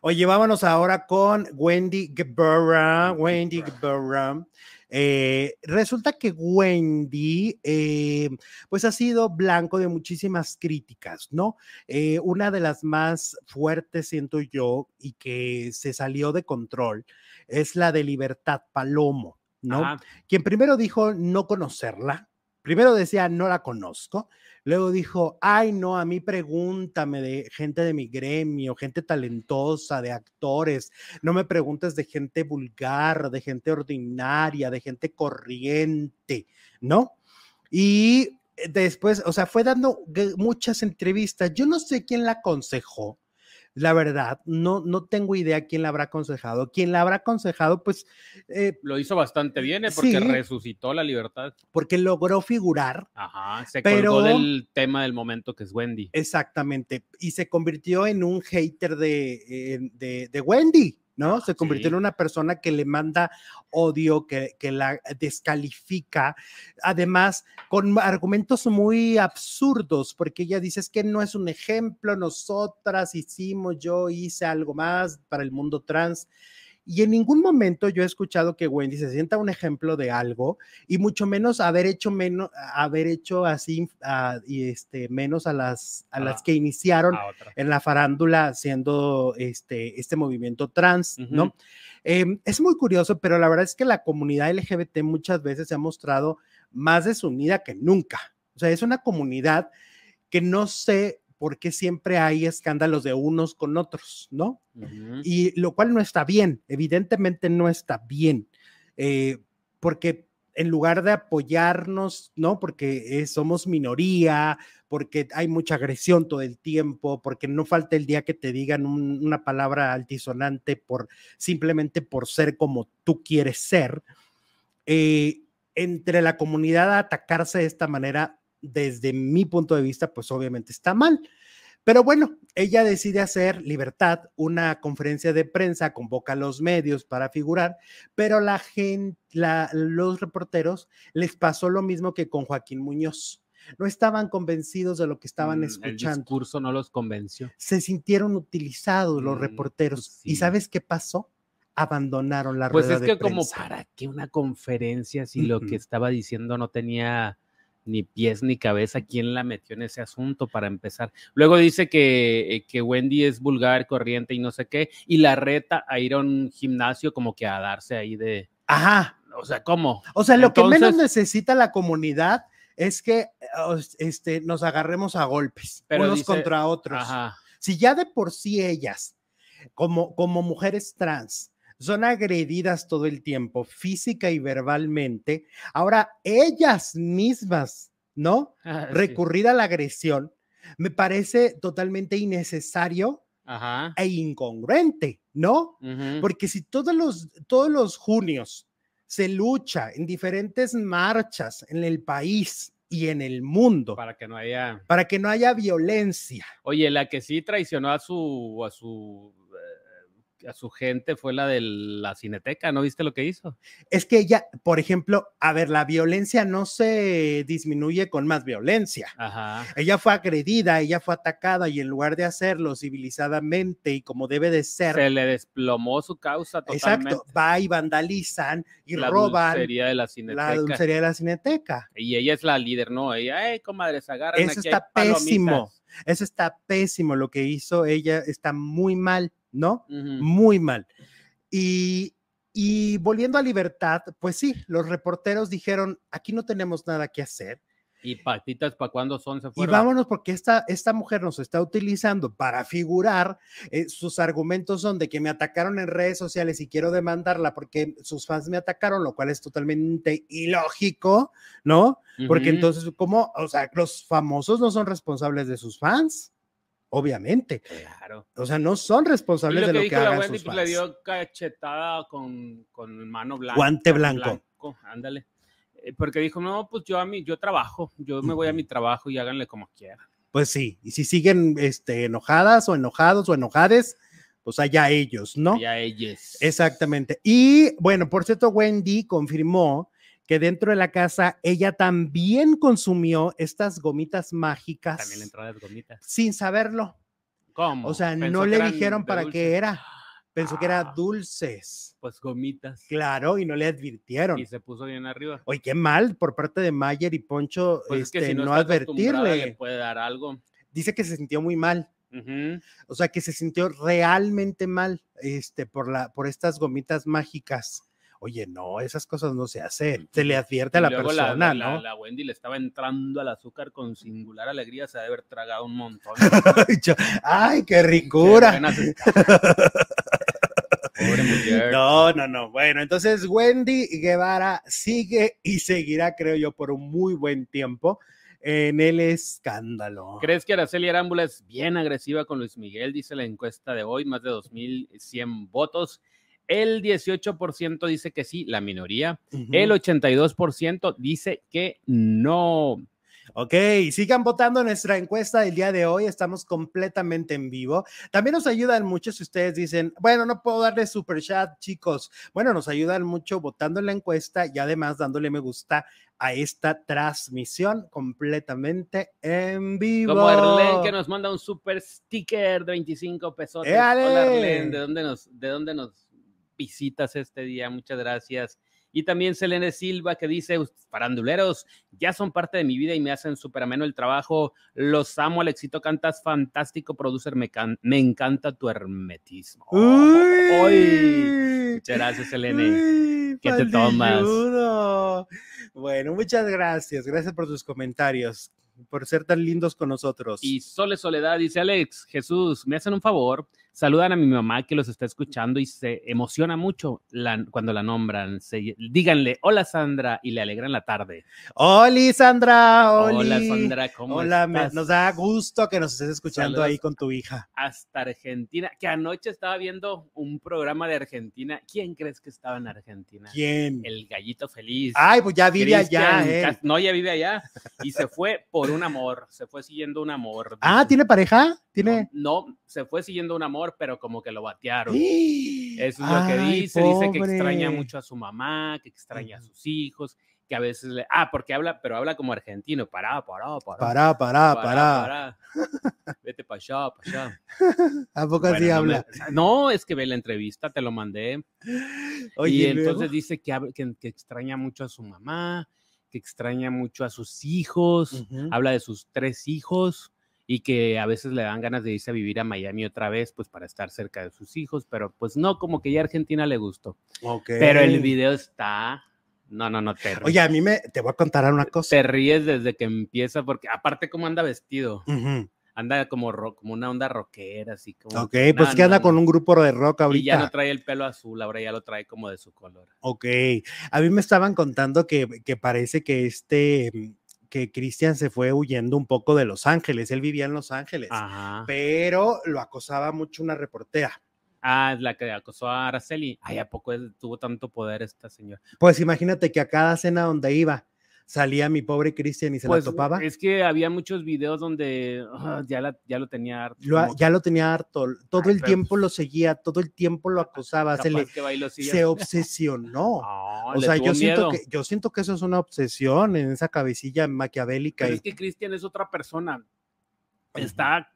Oye, vámonos ahora con Wendy Guevara. Wendy Guevara. Eh, resulta que Wendy, eh, pues ha sido blanco de muchísimas críticas, ¿no? Eh, una de las más fuertes, siento yo, y que se salió de control, es la de Libertad Palomo, ¿no? Ajá. quien primero dijo no conocerla, primero decía no la conozco, luego dijo, ay no, a mí pregúntame de gente de mi gremio, gente talentosa, de actores, no me preguntes de gente vulgar, de gente ordinaria, de gente corriente, ¿no? Y después, o sea, fue dando gue- muchas entrevistas, yo no sé quién la aconsejó. La verdad, no, no tengo idea quién la habrá aconsejado. Quién la habrá aconsejado, pues eh, Lo hizo bastante bien, ¿eh? porque Sí. resucitó la libertad. porque logró figurar Ajá. Se Pero- colgó del tema del momento que es Wendy. exactamente y se convirtió en un hater de, eh, de, de Wendy, ¿no? Se convirtió sí. en una persona que le manda odio, que, que la descalifica, además con argumentos muy absurdos, porque ella dice es que no es un ejemplo, nosotras hicimos, yo hice algo más para el mundo trans. Y en ningún momento yo he escuchado que Wendy se sienta un ejemplo de algo y mucho menos haber hecho menos, haber hecho así ah, y este menos a las a las que iniciaron en la farándula siendo este este movimiento trans, ¿no? Em, es muy curioso, pero la verdad es que la comunidad LGBT muchas veces se ha mostrado más desunida que nunca. O sea, es una comunidad que no sé por qué siempre hay escándalos de unos con otros, ¿no? Y lo cual no está bien, evidentemente no está bien, eh, porque en lugar de apoyarnos, ¿no? Porque eh, somos minoría, porque hay mucha agresión todo el tiempo, porque no falta el día que te digan un- una palabra altisonante por simplemente por ser como tú quieres ser, eh, entre la comunidad atacarse de esta manera, desde mi punto de vista, pues obviamente está mal. Pero bueno, ella decide hacer Libertad, una conferencia de prensa, convoca a los medios para figurar, pero la gente, la, los reporteros les pasó lo mismo que con Joaquín Muñoz. No estaban convencidos de lo que estaban Mm, El escuchando. discurso no los convenció. Se sintieron utilizados los Mm, reporteros. pues ¿Y sabes qué pasó? Abandonaron la Pues rueda es de que como prensa. para qué una conferencia si lo que estaba diciendo no tenía ni pies ni cabeza, ¿quién la metió en ese asunto para empezar? Luego dice que, eh, que Wendy es vulgar, corriente y no sé qué, y la reta a ir a un gimnasio como que a darse ahí de, Ajá. o sea, ¿cómo? O sea, lo que menos necesita la comunidad es que este, nos agarremos a golpes, Pero unos dice- contra otros. Ajá. Si ya de por sí ellas, como, como mujeres trans, son agredidas todo el tiempo, física y verbalmente, ahora ellas mismas, ¿no? Ah, sí. Recurrir a la agresión, me parece totalmente innecesario Ajá. e incongruente, ¿no? Porque si todos los, todos los junios se lucha en diferentes marchas en el país y en el mundo Para que no haya. para que no haya violencia, Oye, la que sí traicionó a su, a su, a su gente fue la de la cineteca, ¿no viste lo que hizo? es que ella, por ejemplo, a ver, la violencia no se disminuye con más violencia. Ajá. Ella fue agredida, ella fue atacada y en lugar de hacerlo civilizadamente y como debe de ser, Se le desplomó su causa totalmente. exacto, va y vandalizan y la roban dulcería de la la cineteca. dulcería de la cineteca. Y ella es la líder, ¿no? Ella, ¡eh, comadres, agarren Eso aquí está pésimo. palomitas". Eso está pésimo lo que hizo ella, está muy mal, ¿no? Muy mal. Y, y volviendo a libertad, pues sí, los reporteros dijeron, aquí no tenemos nada que hacer. Y patitas, ¿para cuándo son? Se Y fueron. vámonos porque esta, esta mujer nos está utilizando para figurar. eh, sus argumentos son de que me atacaron en redes sociales y quiero demandarla porque sus fans me atacaron, lo cual es totalmente ilógico, ¿no? Porque entonces, ¿cómo? O sea, los famosos no son responsables de sus fans, obviamente. Claro. O sea, no son Y responsables lo de que lo que la hagan Wendy, sus pues fans. le dio cachetada con, con mano blanca. Guante blanco. Ándale. Eh, Porque dijo, no, pues yo a mí, yo trabajo, yo me voy a mi trabajo y háganle como quieran. Pues sí, y si siguen este, enojadas o enojados o enojades, pues allá ellos, ¿no? Ya ellos. Exactamente. Y bueno, por cierto, Wendy confirmó que dentro de la casa ella también consumió estas gomitas mágicas También le entró las gomitas. sin saberlo. ¿Cómo? O sea, Pensó no le dijeron para dulce. qué era. Pensó que era Ah. dulces. Pues gomitas. Claro, y no le advirtieron. Y se puso bien arriba. Oye, qué mal por parte de Mayer y Poncho Pues es este, que si no, le advertirle. puede dar algo. Dice que se sintió muy mal. O sea, que se sintió realmente mal este, por, la, por estas gomitas mágicas. Oye, no, esas cosas no se hacen. Se le advierte a la persona, la, ¿no? la- la Wendy le estaba entrando al azúcar con singular alegría, se ha de haber tragado un montón. ¡Ay, qué ricura! Pobre mujer. No, no, no. Bueno, entonces Wendy Guevara sigue y seguirá, creo yo, por un muy buen tiempo en el escándalo. ¿Crees que Araceli Arámbula es bien agresiva con Luis Miguel? Dice la encuesta de hoy, más de 2.100 votos. El 18% dice que sí, la minoría. Ujú. El 82% dice que no. Ok, sigan votando nuestra encuesta del día de hoy. Estamos completamente en vivo. También nos ayudan mucho si ustedes dicen, bueno, no puedo darle super chat, chicos. Bueno, nos ayudan mucho votando en la encuesta y además dándole me gusta a esta transmisión completamente en vivo. Como Arlen que nos manda un super sticker de 25 pesos. Hola Arlen, ¿de dónde, nos, ¿de dónde nos visitas este día? Muchas gracias. Y también Selene Silva que dice, faranduleros, ya son parte de mi vida y me hacen súper ameno el trabajo. Los amo, Alexito, cantas fantástico, producer, me, can- me encanta tu hermetismo. Uy. Uy. Muchas gracias, Selene. Uy, ¿Qué te tomas? Bueno, muchas gracias. Gracias por tus comentarios, por ser tan lindos con nosotros. Y Sole Soledad dice Alex, Jesús, me hacen un favor, saludan a mi mamá que los está escuchando y se emociona mucho la- cuando la nombran. Se- díganle, hola Sandra, y le alegran la tarde. Oli, Sandra. Oli. Hola Sandra, ¿cómo Hola, me- estás? nos da gusto que nos estés escuchando Saludos. ahí con tu hija. Hasta Argentina, que anoche estaba viendo un programa de Argentina. ¿Quién crees que estaba en Argentina? ¿Quién? El gallito feliz. Ay, pues ya vive allá, ¿eh? No, ya vive allá. Y se fue por un amor, se fue siguiendo un amor. Ah, ¿tiene pareja? ¿Tiene? No, se fue siguiendo un amor, pero como que lo batearon. Eso es lo que dice, dice que extraña mucho a su mamá, que extraña a sus hijos, que a veces le... Ah, porque habla, pero habla como argentino, pará, pará, pará. Pará, pará, pará. pará. Vete para allá, para allá. ¿A poco así Bueno, no, habla? me- no, es que ve la entrevista, te lo mandé. Oye, y entonces dice que, que, que extraña mucho a su mamá, que extraña mucho a sus hijos, habla de sus tres hijos y que a veces le dan ganas de irse a vivir a Miami otra vez, pues para estar cerca de sus hijos, pero pues no, como que ya Argentina le gustó. Ok. Pero el video está... No, no, no, te ríes. Oye, a mí me, te voy a contar una cosa. te ríes desde que empieza, porque aparte cómo anda vestido, Ujú. anda como, ro- como una onda rockera, así como... Ok, pues que anda con un grupo de rock Y ahorita. ya no trae el pelo azul, ahora ya lo trae como de su color. Ok, a mí me estaban contando que, que parece que este, mm, que Cristian se fue huyendo un poco de Los Ángeles, él vivía en Los Ángeles, Ajá. pero lo acosaba mucho una reportera. Ah, es la que acosó a Araceli. Ay, ¿a poco tuvo tanto poder esta señora? Pues imagínate que a cada cena donde iba salía mi pobre Cristian y se Pues la topaba. es que había muchos videos donde ah, ya, la- ya lo tenía harto, Lo- ya lo tenía harto, todo Ay, el pero tiempo lo seguía, todo el tiempo lo acosaba, se, le, obsesionó. O sea, yo siento, que, yo siento que eso es una obsesión en esa cabecilla maquiavélica. Pero y- es que Cristian es otra persona. Está,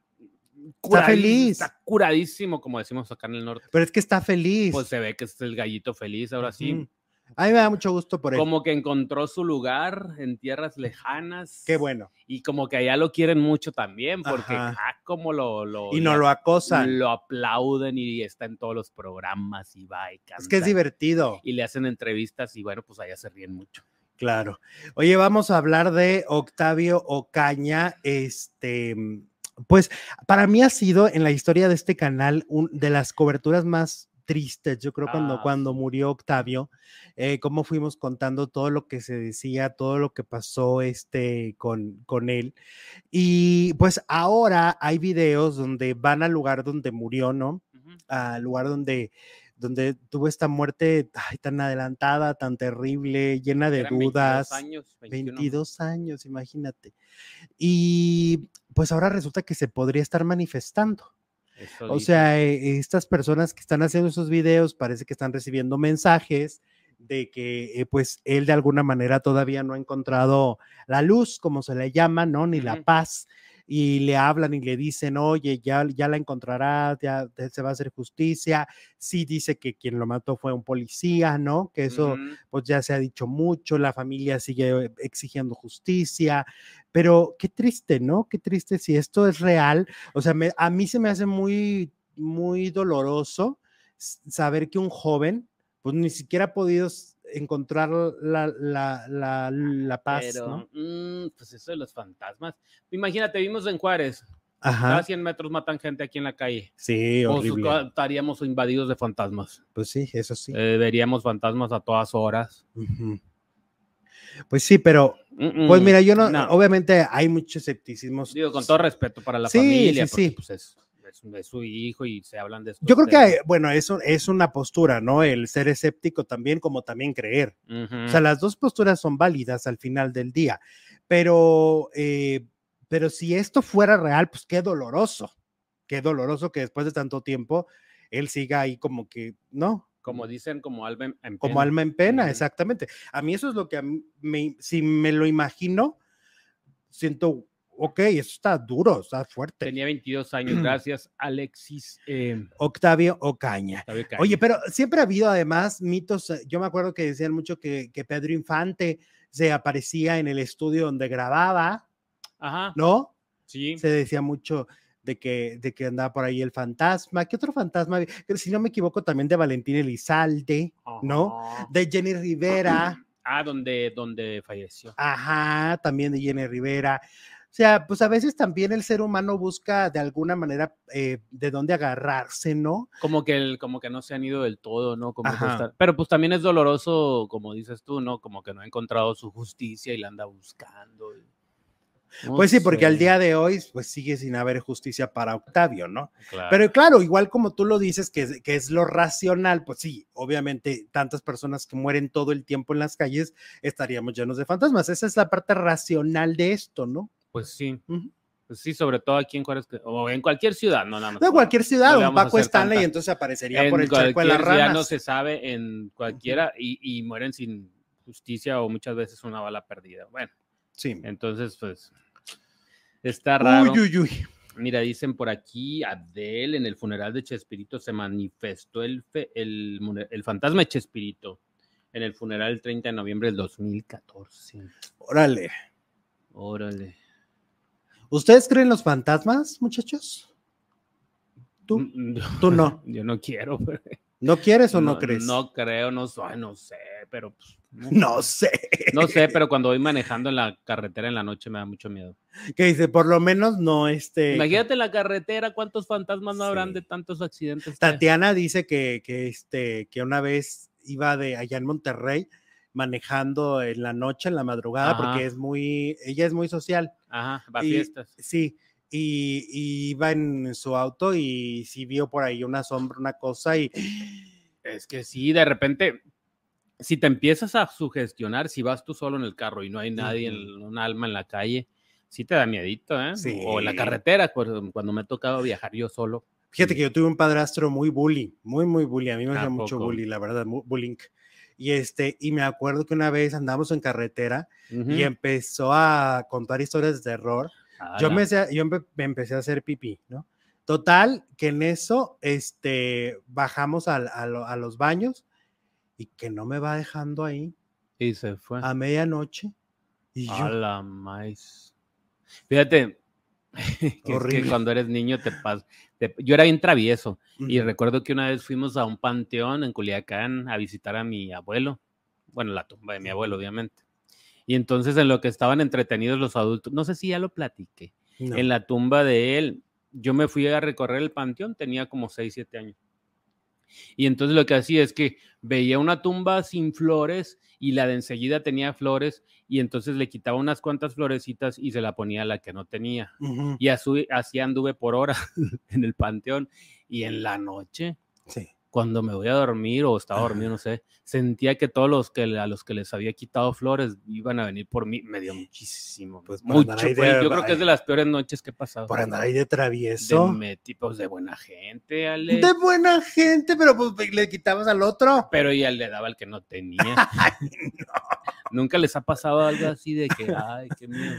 Está feliz. Está curadísimo, como decimos acá en el norte. Pero es que está feliz. Pues se ve que es el gallito feliz, ahora sí. A mí me da mucho gusto por él. Como que encontró su lugar en tierras lejanas. Qué bueno. Y como que allá lo quieren mucho también, porque ah, como lo, lo, Y no lo acosan. lo aplauden y está en todos los programas y va y canta. Es que es divertido. Y le hacen entrevistas y bueno, pues allá se ríen mucho. Claro. Oye, vamos a hablar de Octavio Ocaña. Este, pues para mí ha sido en la historia de este canal un, de las coberturas más tristes. Yo creo cuando, Ah, cuando murió Octavio, eh, cómo fuimos contando todo lo que se decía, todo lo que pasó este, con, con él. Y pues ahora hay videos donde van al lugar donde murió, ¿no? al lugar donde, donde tuvo esta muerte ay, tan adelantada, tan terrible, llena de Eran 22 dudas. años, 21. 22 años, imagínate. Y pues ahora resulta que se podría estar manifestando. Eso O dice. sea, eh, estas personas que están haciendo esos videos parece que están recibiendo mensajes de que eh, pues él de alguna manera todavía no ha encontrado la luz, como se le llama, ¿no? Ni la paz. Y le hablan y le dicen, oye, ya, ya la encontrarás, ya se va a hacer justicia. Sí dice que quien lo mató fue un policía, ¿no? Que eso pues ya se ha dicho mucho, la familia sigue exigiendo justicia, pero qué triste, ¿no? Qué triste si esto es real. O sea, me- a mí se me hace muy, muy doloroso saber que un joven, pues ni siquiera ha podido encontrar la, la, la, la paz, Pero, ¿no? mm, pues eso de los fantasmas. Imagínate, vimos en Juárez, cada Ajá, 100 metros matan gente aquí en la calle. sí, O horrible. estaríamos invadidos de fantasmas. Pues sí, eso sí. Eh, veríamos fantasmas a todas horas. Pues sí, pero, Mm, pues mira, yo no, no. obviamente hay mucho escepticismo. Digo, con todo respeto para la Sí, familia, sí, porque sí. pues es, es, es su hijo y se hablan de esto. Yo creo que, bueno, eso es una postura, ¿no? El ser escéptico también, como también creer. O sea, las dos posturas son válidas al final del día, pero, eh, pero si esto fuera real, pues qué doloroso, qué doloroso que después de tanto tiempo él siga ahí como que, ¿no? como dicen, como alma en, en Como pena. alma en pena, exactamente. A mí eso es lo que a mí me, si me lo imagino, siento, ok, eso está duro, está fuerte. Tenía 22 años, gracias, Alexis. eh, Octavio Ocaña. Octavio. Oye, pero siempre ha habido además mitos. eh, Yo me acuerdo que decían mucho que, que Pedro Infante se aparecía en el estudio donde grababa, Ajá, ¿no? sí. Se decía mucho de que, de que andaba por ahí el fantasma. ¿Qué otro fantasma? Si no me equivoco, también de Valentín Elizalde, ¿no? De Jenny Rivera. Ah, donde, donde falleció. Ajá, también de Jenny Rivera. O sea, pues a veces también el ser humano busca de alguna manera eh, de dónde agarrarse, ¿no? Como que, el, como que no se han ido del todo, ¿no? Como que está- Pero pues también es doloroso, como dices tú, ¿no? Como que no ha encontrado su justicia y la anda buscando. y- No Pues sí, porque al día de hoy, pues sigue sin haber justicia para Octavio, ¿no? claro. Pero claro, igual como tú lo dices, que, que es lo racional, pues sí, obviamente tantas personas que mueren todo el tiempo en las calles, estaríamos llenos de fantasmas. Esa es la parte racional de esto, ¿no? Pues sí. Pues sí, sobre todo aquí en Juárez, o en cualquier ciudad, no nada más. De cualquier ciudad, No un Paco Stanley, tanta- entonces aparecería en por el charco de las ranas. no se sabe, en cualquiera, y, y mueren sin justicia o muchas veces una bala perdida. Bueno, Sí. entonces, pues, está raro. Uy, uy, uy. Mira, dicen por aquí, Adel, en el funeral de Chespirito se manifestó el, fe- el, el fantasma de Chespirito en el funeral el 30 de noviembre del 2014. Órale. Órale. ¿Ustedes creen los fantasmas, muchachos? ¿Tú? Mm, Tú no. Yo no quiero. pero- ¿No quieres o no, crees? No creo, no, soy, no sé, pero pues, no, No sé. no sé, pero cuando voy manejando en la carretera en la noche me da mucho miedo. Que dice, por lo menos no este. Imagínate en la carretera cuántos fantasmas no habrán de tantos accidentes. que- Tatiana dice que, que, este, que una vez iba de allá en Monterrey manejando en la noche, en la madrugada, Ajá. porque es muy, ella es muy social, Ajá, va a y- fiestas. sí, y, y iba en su auto y sí vio por ahí una sombra, una cosa y Es que sí, de repente, si te empiezas a sugestionar, si vas tú solo en el carro y no hay nadie, en- un alma en la calle, sí te da miedito, ¿eh? Sí. O en la carretera, cu- cuando me ha tocado viajar yo solo. Fíjate que yo tuve un padrastro muy bully, muy, muy bully. A mí me ¿A hacía mucho bully, la verdad, bullying. Y este, y me acuerdo que una vez andamos en carretera y empezó a contar historias de terror. Yo, Ala. me, yo empe- me empecé a hacer pipí, ¿no? Total, que en eso, este, bajamos al- a, lo- a los baños y que no me va dejando ahí Y se fue. a medianoche. Y yo, A la maíz. Fíjate, que es que Horrible. cuando eres niño te pasa. Yo era bien travieso y recuerdo que una vez fuimos a un panteón en Culiacán a visitar a mi abuelo. Bueno, la tumba de mi abuelo, obviamente. Y entonces en lo que estaban entretenidos los adultos, no sé si ya lo platiqué, no. en la tumba de él, yo me fui a recorrer el panteón, tenía como 6, 7 años. Y entonces lo que hacía es que veía una tumba sin flores y la de enseguida tenía flores y entonces le quitaba unas cuantas florecitas y se la ponía a la que no tenía. Y así, así anduve por horas en el panteón y en la noche, sí. Cuando me voy a dormir o estaba dormido, no sé, sentía que todos los que a los que les había quitado flores iban a venir por mí. Me dio muchísimo, Pues mucho. de- yo creo que es de las peores noches que he pasado. Por andar ahí de de travieso. me- tipos de buena gente, Ale. De buena gente, pero pues le quitabas al otro. Pero ya le daba al que no tenía. Nunca les ha pasado algo así de que, ay, qué miedo.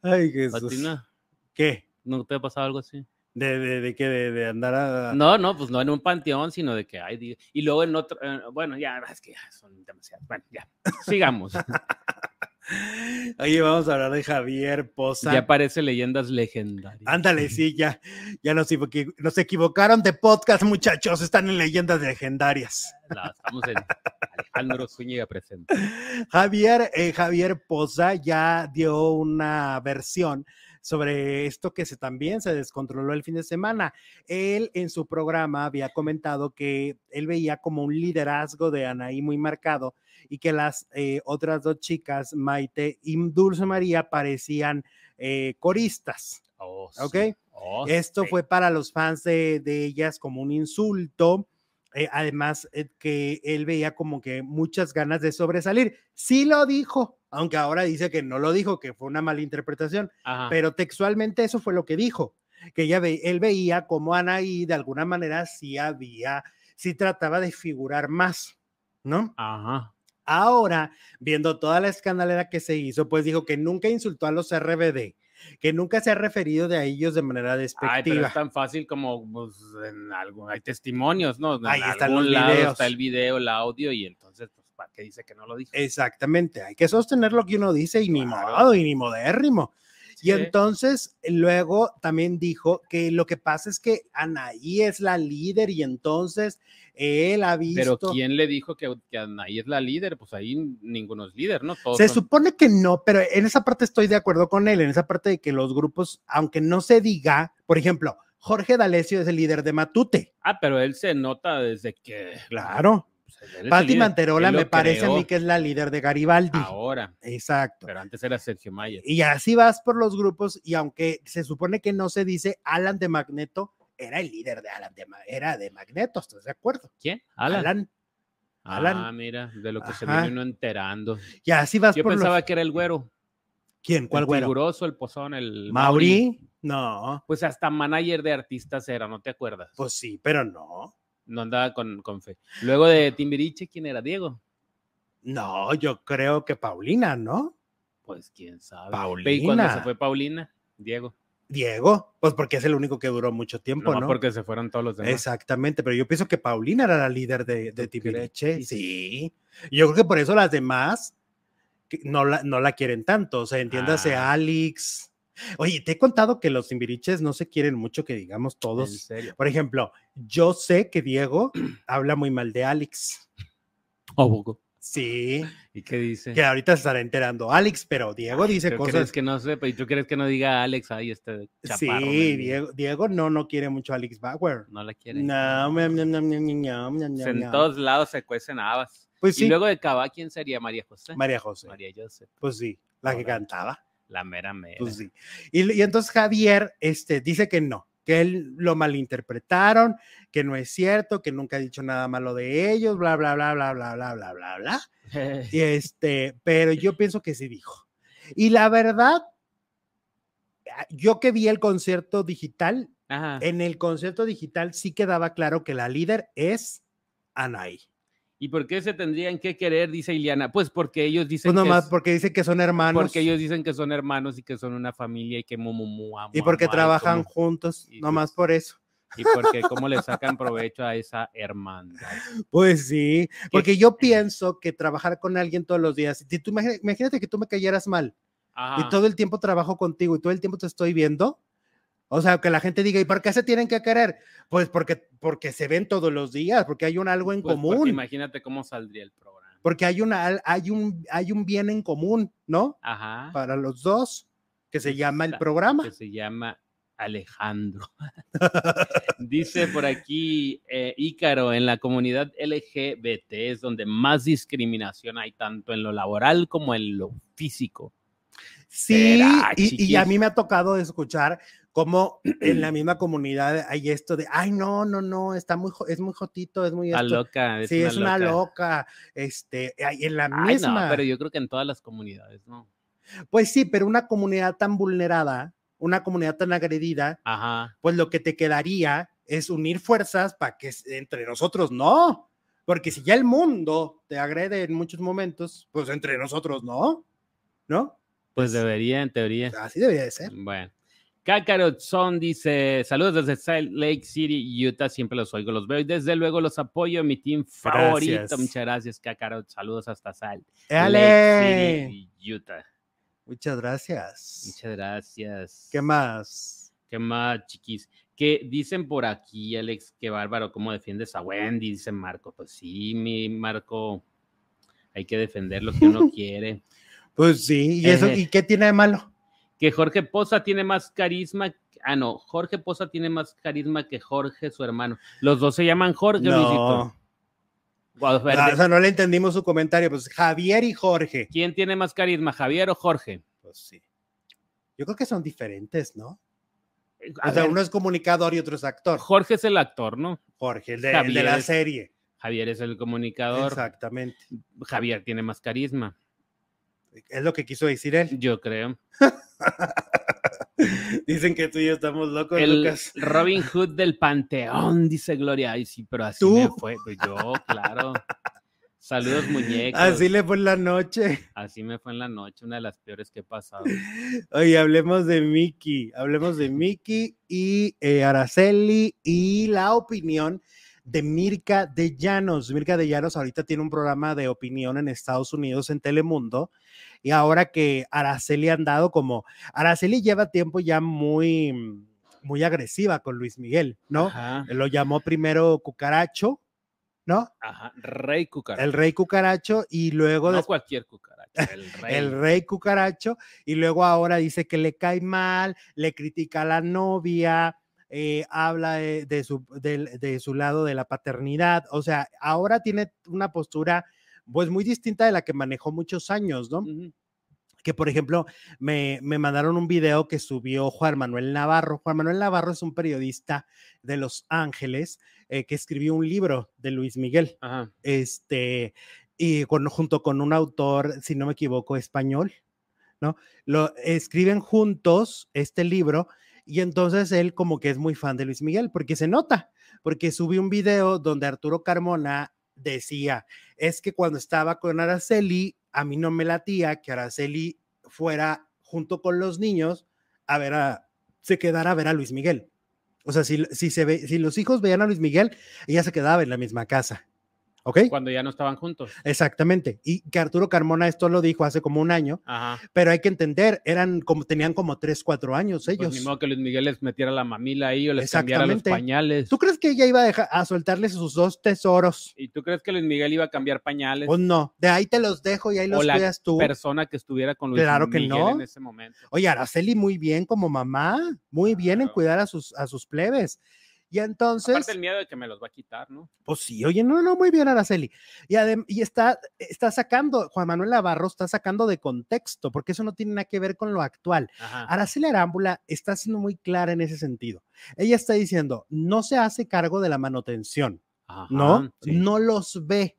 Ay, ¿A Jesús. ti no? ¿Qué? ¿No te ha pasado algo así? ¿De, de, de qué? De, de andar a... No, no, pues no en un panteón, sino de que, ay, di- y luego en otro, eh, bueno, ya, es que ya son demasiados. Bueno, ya, sigamos. Oye, vamos a hablar de Javier Poza. ya parece leyendas legendarias. Ándale, sí, ya, ya nos, nos equivocaron de podcast, muchachos. Están en leyendas legendarias. La- estamos en Alejandro Zúñiga presente. Javier, eh, Javier Poza ya dio una versión sobre esto que se, también se descontroló el fin de semana. Él en su programa había comentado que él veía como un liderazgo de Anaí muy marcado y que las eh, otras dos chicas, Maite y Dulce María, parecían eh, coristas. Oh. Oh, Esto sí. fue para los fans de, de ellas como un insulto. Eh, además, eh, que él veía como que muchas ganas de sobresalir. Sí lo dijo, aunque ahora dice que no lo dijo, que fue una mala interpretación, Ajá. pero textualmente eso fue lo que dijo, que ve, él veía como Anaí de alguna manera sí había, sí trataba de figurar más, ¿no? Ajá. Ahora, viendo toda la escandalera que se hizo, pues dijo que nunca insultó a los RBD, que nunca se ha referido de a ellos de manera Ay, pero despectiva. es tan fácil como pues, en algo, hay testimonios, ¿no? En Ahí están los lado videos. Está el video, el audio, y entonces, pues, ¿para qué dice que no lo dijo? Exactamente, hay que sostener lo que uno dice y ni Claro. modo, y ni modérrimo. Y entonces luego también dijo que lo que pasa es que Anaí es la líder y entonces él ha visto... Pero ¿quién le dijo que, que Anaí es la líder? Pues ahí ninguno es líder, ¿no? Todos Se son- supone que no, pero en esa parte estoy de acuerdo con él, en esa parte de que los grupos, aunque no se diga, por ejemplo, Jorge D'Alessio es el líder de Matute. Ah, pero él se nota desde que... Claro. El Patti. Manterola me parece a mí que es la líder de Garibaldi. Ahora, Exacto. pero antes era Sergio Mayer. Y así vas por los grupos y aunque se supone que no se dice Alan de Magneto, era el líder de Alan de, era de Magneto, ¿estás de acuerdo? ¿Quién? Alan. Alan. Ah, mira, de lo que se viene uno enterando. Y así vas Yo por pensaba los... que era el güero. ¿Quién? ¿Cuál el güero? figuroso, el pozón, el Mauri. No, Pues hasta manager de artistas era, ¿no te acuerdas? pues sí, pero no. No andaba con, con fe. Luego de Timbiriche, ¿quién era? Diego. No, yo creo que Paulina, ¿no? Pues quién sabe. Paulina. Y cuando se fue Paulina, Diego. Diego, pues porque es el único que duró mucho tiempo, Nomás ¿no? porque se fueron todos los demás. Exactamente, pero yo pienso que Paulina era la líder de, de. Timbiriche. Sí. Yo creo que por eso las demás no la, no la quieren tanto. O sea, entiéndase Ah. Alex. Oye, te he contado que los Timbiriches no se quieren mucho, que digamos En todos. serio. Por ejemplo, yo sé que Diego habla muy mal de Alex. ¿A poco? Sí, ¿Y qué dice? que ahorita se estará enterando Alex, pero Diego dice ¿Tú cosas. crees que no sepa? ¿Y tú crees que no diga Alex ahí este chaparro? Sí? Diego, Diego no, no quiere mucho a Alex Bauer. No la quiere. No, no, no, no, no, no, no, en todos lados se cuecen habas. Pues sí, Y luego de Cabá, ¿quién sería? María José. María José. María José, Pues sí, la que cantaba. La mera mera. Pues sí. Y, y entonces Javier este, dice que no, que él lo malinterpretaron, que no es cierto, que nunca ha dicho nada malo de ellos, bla, bla, bla, bla, bla, bla, bla, bla, bla. Y este, pero yo pienso que sí dijo. Y la verdad, ah, yo que vi el concierto digital, Ajá. en el concierto digital sí quedaba claro que la líder es Anaí. ¿Y por qué se tendrían que querer? Dice Iliana. Pues porque ellos dicen Pues que nomás es- porque dice que son hermanos porque ellos dicen que son hermanos y que son una familia y que mu, mu, mu, ah, y porque trabajan juntos, y nomás pues- por eso. y porque cómo le sacan provecho a esa hermandad. Pues sí, porque yo pienso que trabajar con alguien todos los días, si tú imagínate que tú me cayeras mal Ajá. y todo el tiempo trabajo contigo y todo el tiempo te estoy viendo, o sea, que la gente diga, ¿y por qué se tienen que querer? Pues porque, porque se ven todos los días, porque hay un algo en Pues, común, Imagínate cómo saldría el programa. porque hay, una, hay, un, hay un bien en común, ¿no? Ajá. Para los dos, que se llama el programa. que se llama Alejandro. Dice por aquí eh, Ícaro, en la comunidad LGBT es donde más discriminación hay, tanto en lo laboral como en lo físico. Sí, y, y a mí me ha tocado escuchar cómo en la misma comunidad hay esto de, ay, no, no, no, está muy, es muy jotito, es muy Está esto". loca. Es sí, una es una loca. este, en la Ay, misma. no, pero yo creo que en todas las comunidades, ¿no? Pues sí, pero una comunidad tan vulnerada, una comunidad tan agredida, Ajá. pues lo que te quedaría es unir fuerzas para que entre nosotros no, porque si ya el mundo te agrede en muchos momentos, pues entre nosotros no, ¿no? Pues debería, en teoría. Así debería de ser. Bueno. Kakarot Son dice: Saludos desde Salt Lake City, Utah. Siempre los oigo, los veo y desde luego los apoyo. Mi team favorito. Gracias. Muchas gracias, Kakarot. Saludos hasta Salt. Lake City, Utah. Muchas gracias. Muchas gracias. ¿Qué más? ¿Qué más, chiquis? Que dicen por aquí, Alex, qué bárbaro, cómo defiendes a Wendy, dice Marco. Pues sí, mi Marco, hay que defender lo que uno quiere. Pues sí, ¿y eso? Eh. ¿Y qué tiene de malo? Que Jorge Poza tiene más carisma. Ah, no, Jorge Poza tiene más carisma que Jorge, su hermano. Los dos se llaman Jorge, Luisito. No, Ah, de- o sea, no le entendimos su comentario. Pues Javier y Jorge. ¿Quién tiene más carisma, Javier o Jorge? Pues sí. Yo creo que son diferentes, ¿no? A O sea, ver, uno es comunicador y otro es actor. Jorge es el actor, ¿no? Jorge, el de, el de Javier la serie. Javier es el comunicador. Exactamente. Javier tiene más carisma, Es lo que quiso decir él. yo creo. Dicen que tú y yo estamos locos, El Lucas. Robin Hood del Panteón, dice Gloria. Ay, sí, pero así ¿Tú? me fue. Pues yo, claro. Saludos, muñecos. Así le fue en la noche. Así me fue en la noche, una de las peores que he pasado. Oye, hablemos de Mickey. Hablemos de Mickey y eh, Araceli y la opinión de Mirka de Llanos. Mirka de Llanos ahorita tiene un programa de opinión en Estados Unidos en Telemundo. Y ahora que Araceli ha andado como. Araceli lleva tiempo ya muy, muy agresiva con Luis Miguel, ¿no? Ajá, Lo llamó primero Cucaracho, ¿no? ajá. Rey cucaracha. El rey Cucaracho y luego no des- cualquier cucaracha, el rey. el rey cucaracho y luego ahora dice que le cae mal, le critica a la novia, eh, habla de, de su, de su lado de la paternidad, o sea, ahora tiene una postura pues muy distinta de la que manejó muchos años, ¿no? Que por ejemplo me, me mandaron un video que subió Juan Manuel Navarro. Juan Manuel Navarro es un periodista de Los Ángeles eh, que escribió un libro de Luis Miguel Ajá. este, y con, junto con un autor, si no me equivoco, español, ¿no? Lo escriben juntos este libro Y entonces él como que es muy fan de Luis Miguel, porque se nota, porque subí un video donde Arturo Carmona decía, es que cuando estaba con Araceli, a mí no me latía que Araceli fuera junto con los niños a ver a, se quedara a ver a Luis Miguel. O sea, si, si, se ve, si los hijos veían a Luis Miguel, ella se quedaba en la misma casa. Cuando ya no estaban juntos. Exactamente. Y que Arturo Carmona esto lo dijo hace como un año, Ajá. pero hay que entender, eran como, tenían como tres, cuatro años ellos. Pues ni modo que Luis Miguel les metiera la mamila ahí o les cambiara los pañales. ¿Tú crees que ella iba a, dejar, a soltarles sus dos tesoros? ¿Y tú crees que Luis Miguel iba a cambiar pañales? Pues no, de ahí te los dejo y ahí o los la cuidas tú. persona que estuviera con Luis Claro que Miguel no. en ese momento. Oye, Araceli muy bien como mamá, muy bien en cuidar a sus, a sus plebes. Y entonces, Aparte el miedo de que me los va a quitar, ¿no? pues sí, oye, no, no, muy bien Araceli. Y, está, está sacando, Juan Manuel Navarro está sacando de contexto, porque eso no tiene nada que ver con lo actual. Ajá. Araceli Arámbula está siendo muy clara en ese sentido. Ella está diciendo, no se hace cargo de la manutención, Ajá, ¿no? sí. No los ve.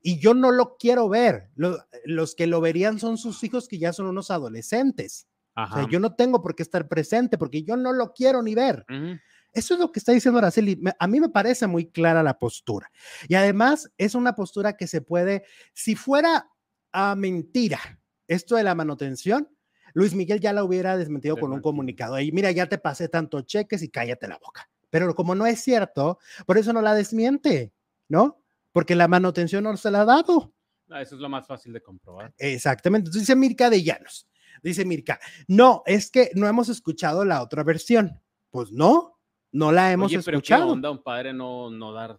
Y yo no lo quiero ver. Lo- los que lo verían son sus hijos que ya son unos adolescentes. O Ajá. sea, yo no tengo por qué estar presente porque yo no lo quiero ni ver. Ujú. Eso es lo que está diciendo Araceli. A mí me parece muy clara la postura. Y además es una postura que se puede, si fuera a mentira esto de la manutención, Luis Miguel ya la hubiera desmentido con un comunicado. Y mira, ya te pasé tanto cheques y cállate la boca. Pero como no es cierto, por eso no la desmiente, ¿no? Porque la manutención no se la ha dado. No, eso es lo más fácil de comprobar. Exactamente. Entonces dice Mirka de Llanos. Dice Mirka, no, es que no hemos escuchado la otra versión. Pues no, no la hemos Oye, pero escuchado. ¿qué onda un padre no, no dar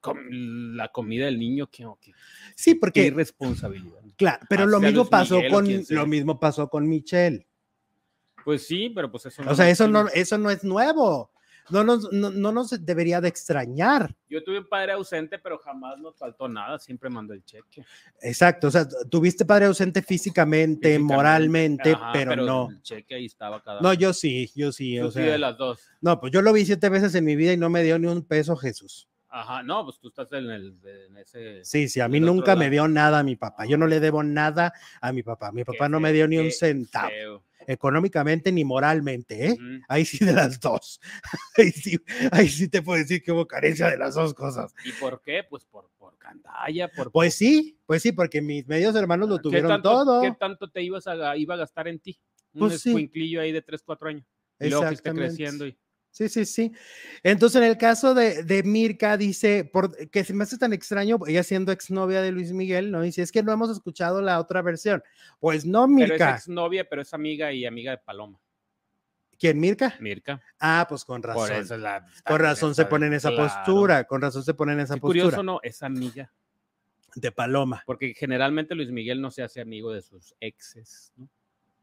com- la comida del niño? ¿Qué, qué, Sí, qué porque, irresponsabilidad? claro, pero lo mismo pasó Miguel con, lo mismo pasó con Michelle. Pues sí, pero pues eso O sea, eso no, eso no es nuevo. No nos, no, no nos debería de extrañar. Yo tuve un padre ausente, pero jamás nos faltó nada, siempre mandó el cheque. Exacto. O sea, tuviste padre ausente físicamente, Físicamente, moralmente, ajá, pero, no. El cheque ahí estaba cada No, yo sí, yo sí. Tú O sí sea, de las dos. no, pues yo lo vi siete veces en mi vida y no me dio ni un peso Jesús. Ajá, no, pues tú estás en, el, en ese... Sí, sí, a mí nunca me dio nada a mi papá. Yo no le debo nada a mi papá. Mi Qué papá no me dio ni un centavo, feo. Económicamente ni moralmente, ¿eh? Ahí sí de las dos. Ahí sí, ahí sí te puedo decir que hubo carencia de las dos cosas. ¿Y por qué? Pues por, por candalla, por... Pues sí, pues sí, porque mis medios hermanos lo ¿Qué tuvieron tanto, todo. ¿Qué tanto te ibas a, iba a gastar en ti? Un Pues sí. ahí de 3, 4 años. Y luego fuiste creciendo y... Sí, sí, sí. Entonces, en el caso de, de Mirka, dice, por, que se me hace tan extraño, ella siendo exnovia de Luis Miguel, ¿no? Dice, es que no hemos escuchado la otra versión. Pues no, Pero es Mirka. exnovia, pero es amiga y amiga de Paloma. ¿Quién, Mirka? Mirka. Ah, pues con razón. Por eso es la... Con razón se pone en esa Claro. postura, con razón se pone en esa Qué postura curioso, ¿no? Es amiga. de Paloma. Porque generalmente Luis Miguel no se hace amigo de sus exes, ¿no?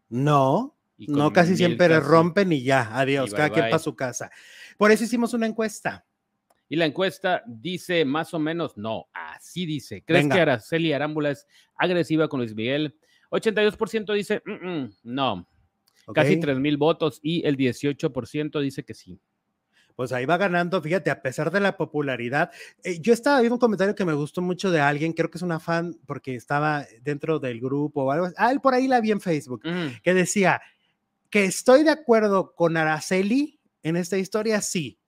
No, Y no, casi siempre sí. rompen y ya, adiós, Y cada bye, quien para su casa. Por eso hicimos una encuesta. Y la encuesta dice más o menos, no, así dice. ¿Crees Venga. que Araceli Arámbula es agresiva con Luis Miguel? 82% dice, "Mm, mm, no, casi 3 mil votos y el 18% dice que sí. Pues ahí va ganando, fíjate, a pesar de la popularidad. Eh, yo estaba viendo un comentario que me gustó mucho de alguien, creo que es una fan porque estaba dentro del grupo o algo. Ah, él por ahí la vi en Facebook, que decía que estoy de acuerdo con Araceli en esta historia, sí.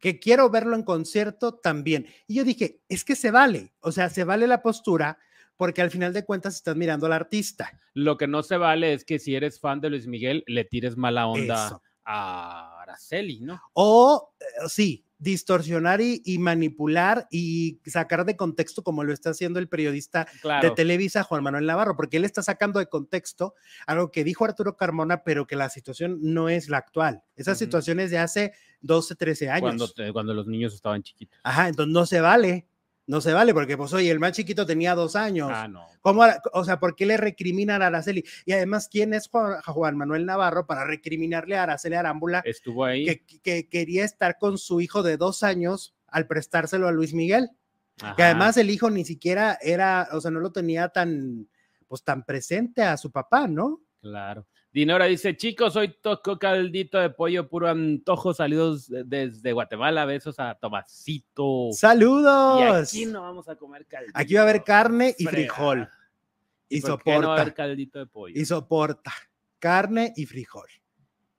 Que quiero verlo en concierto también. Y yo dije, es que se vale, o sea, se vale la postura porque al final de cuentas estás mirando al artista. Lo que no se vale es que si eres fan de Luis Miguel, le tires mala onda Eso. a Araceli, ¿no? O eh, sí, distorsionar y, y manipular y sacar de contexto como lo está haciendo el periodista Claro. de Televisa, Juan Manuel Navarro, porque él está sacando de contexto algo que dijo Arturo Carmona, pero que la situación no es la actual. Esa situación es de hace 12, 13 años. cuando, cuando los niños estaban chiquitos. Ajá, entonces no se vale, no se vale, porque pues oye, el más chiquito tenía dos años. Ah, no. ¿Cómo, o sea, ¿por qué le recriminan a Araceli? Y además, ¿quién es Juan, Juan Manuel Navarro para recriminarle a Araceli Arámbula Estuvo ahí. que, que quería estar con su hijo de dos años al prestárselo a Luis Miguel? Que además el hijo ni siquiera era, o sea, no lo tenía tan, pues tan presente a su papá, ¿no? Claro. Dinora dice, chicos, hoy toco caldito de pollo puro antojo salidos de- desde Guatemala. Besos a Tomasito. Y ¡Saludos! aquí no vamos a comer caldito. Aquí va a haber carne y frijol. Y ¿Por qué no va a soporta. haber caldito de pollo? y soporta. Carne y frijol.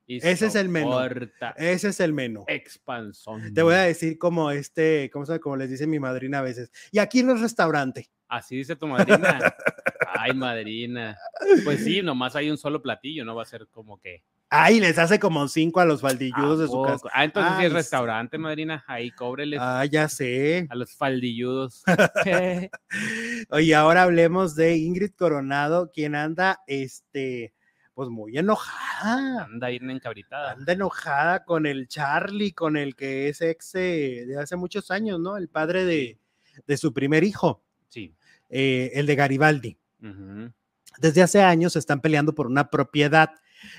Y Ese es el menú. soporta Ese es el menú. Expansón. Te voy a decir como este, ¿cómo se Como les dice mi madrina a veces. Y aquí no es restaurante. Así dice tu madrina. Ay, madrina. Pues sí, nomás hay un solo platillo, no va a ser como que. Ay, les hace como cinco a los faldilludos ¿A de su poco? casa. Ah, entonces sí es restaurante, madrina. Ahí cóbreles Ah, ya sé. a los faldilludos. Oye, ahora hablemos de Ingrid Coronado, quien anda, este, pues muy enojada. Anda bien encabritada. Anda enojada con el Charlie, con el que es ex de hace muchos años, ¿no? El padre de, de su primer hijo, Sí. eh, el de Garibaldi. Desde hace años están peleando por una propiedad.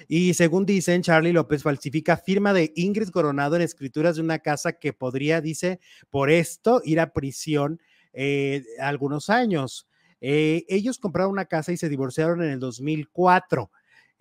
Y según dicen, Charlie López falsifica firma de Ingrid Coronado en escrituras de una casa que podría, dice, por esto ir a prisión eh, algunos años. Eh, ellos compraron una casa y se divorciaron en el 2004.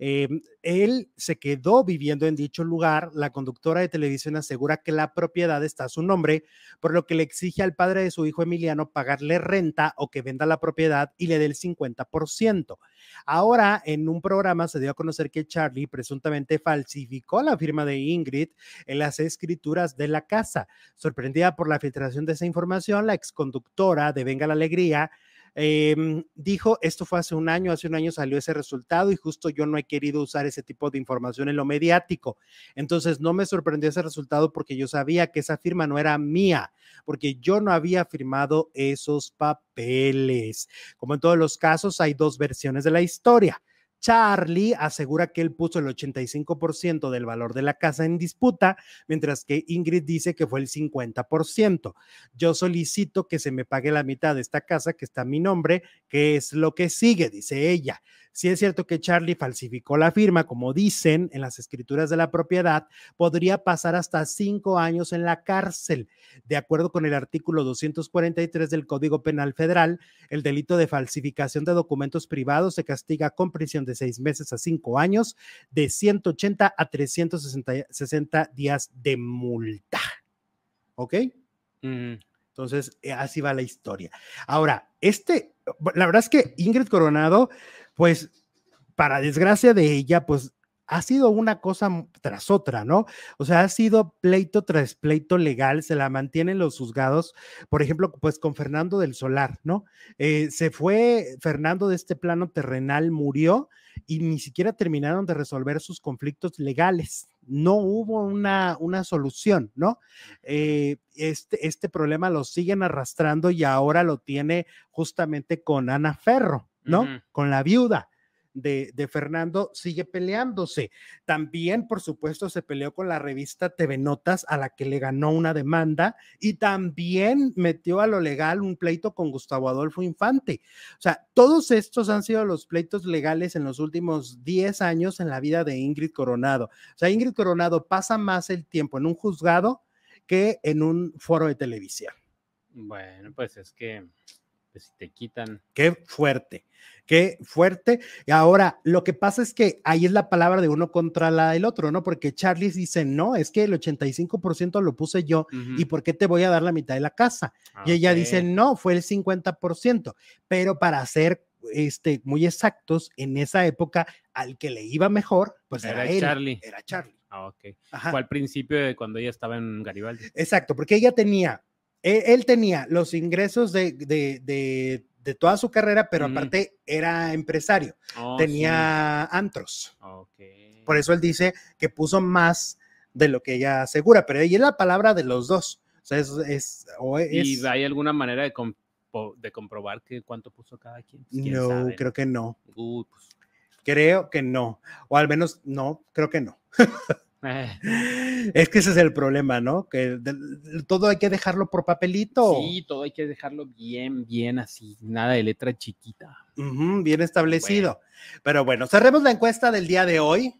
Eh, él se quedó viviendo en dicho lugar. La conductora de televisión asegura que la propiedad está a su nombre, por lo que le exige al padre de su hijo Emiliano pagarle renta o que venda la propiedad y le dé el 50%. Ahora, en un programa se dio a conocer que Charlie presuntamente falsificó la firma de Ingrid en las escrituras de la casa. Sorprendida por la filtración de esa información, la exconductora de Venga la Alegría em, dijo, esto fue hace un año, hace un año salió ese resultado y justo yo no he querido usar ese tipo de información en lo mediático. Entonces no me sorprendió ese resultado porque yo sabía que esa firma no era mía, porque yo no había firmado esos papeles. Como en todos los casos, hay dos versiones de la historia. Charlie asegura que él puso el 85% del valor de la casa en disputa, mientras que Ingrid dice que fue el 50%. Yo solicito que se me pague la mitad de esta casa que está a mi nombre, que es lo que sigue, dice ella. Si es cierto que Charlie falsificó la firma, como dicen en las escrituras de la propiedad, podría pasar hasta cinco años en la cárcel. De acuerdo con el artículo 243 del Código Penal Federal, el delito de falsificación de documentos privados se castiga con prisión de seis meses a cinco años, de 180 a 360 60 días de multa. ¿Ok? Entonces, eh, así va la historia. Ahora, este, la verdad es que Ingrid Coronado, pues, para desgracia de ella, pues, ha sido una cosa tras otra, ¿no? O sea, ha sido pleito tras pleito legal, se la mantienen los juzgados, por ejemplo, pues con Fernando del Solar, ¿no? Eh, se fue Fernando de este plano terrenal, murió y ni siquiera terminaron de resolver sus conflictos legales. No hubo una, una solución, ¿no? eh, este, este problema lo siguen arrastrando y ahora lo tiene justamente con Ana Ferro, ¿no? Con la viuda. De, de Fernando sigue peleándose. También, por supuesto, se peleó con la revista TV Notas, a la que le ganó una demanda, y también metió a lo legal un pleito con Gustavo Adolfo Infante. O sea, todos estos han sido los pleitos legales en los últimos 10 años en la vida de Ingrid Coronado. O sea, Ingrid Coronado pasa más el tiempo en un juzgado que en un foro de televisión. Bueno, pues es que pues, si te quitan. Qué fuerte, qué fuerte. Y ahora, lo que pasa es que ahí es la palabra de uno contra la del otro, ¿no? Porque Charlie dice, no, es que el 85% lo puse yo, ¿y por qué te voy a dar la mitad de la casa? Y ella dice, no, fue el 50%, pero para ser este, muy exactos, en esa época, al que le iba mejor, pues era, Era él, Charlie. era Charlie. Ah, ok. Ajá. Fue al principio de cuando ella estaba en Garibaldi. Exacto, porque ella tenía, él, él tenía los ingresos de, de, de, de toda su carrera, pero Ujú. aparte era empresario, Oh, sí. tenía antros. Ok. Por eso él dice que puso más de lo que ella asegura, pero ahí es la palabra de los dos. O sea, es, es, o es- ¿Y hay alguna manera de, compo- de comprobar que cuánto puso cada quien? Pues, no, sabe, creo que no. Uy, pues, Creo que no. O al menos no, creo que no. eh, Es que ese es el problema, ¿no? Que de- todo hay que dejarlo por papelito. Sí, todo hay que dejarlo bien, bien así. Nada de letra chiquita. Bien establecido. Pero bueno, cerremos la encuesta del día de hoy.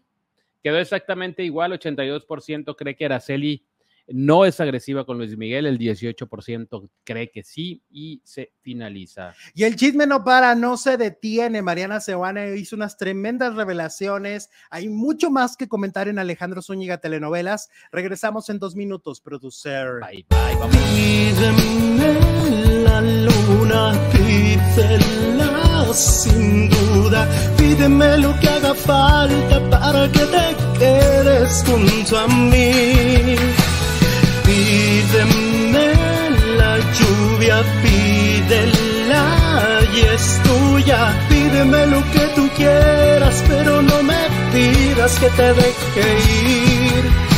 Quedó exactamente igual, 82% cree que Araceli no es agresiva con Luis Miguel, el 18% cree que sí y se finaliza. Y el chisme no para, no se detiene. Mariana Seoane hizo unas tremendas revelaciones. Hay mucho más que comentar en Alejandro Zúñiga Telenovelas. Regresamos en dos minutos, producer. Bye, bye, vamos. Pídeme la luna, pídela sin duda, pídeme lo que haga falta para que te quedes junto a mí. Pídeme la lluvia, pídela y es tuya. Pídeme lo que tú quieras, pero no me pidas que te deje ir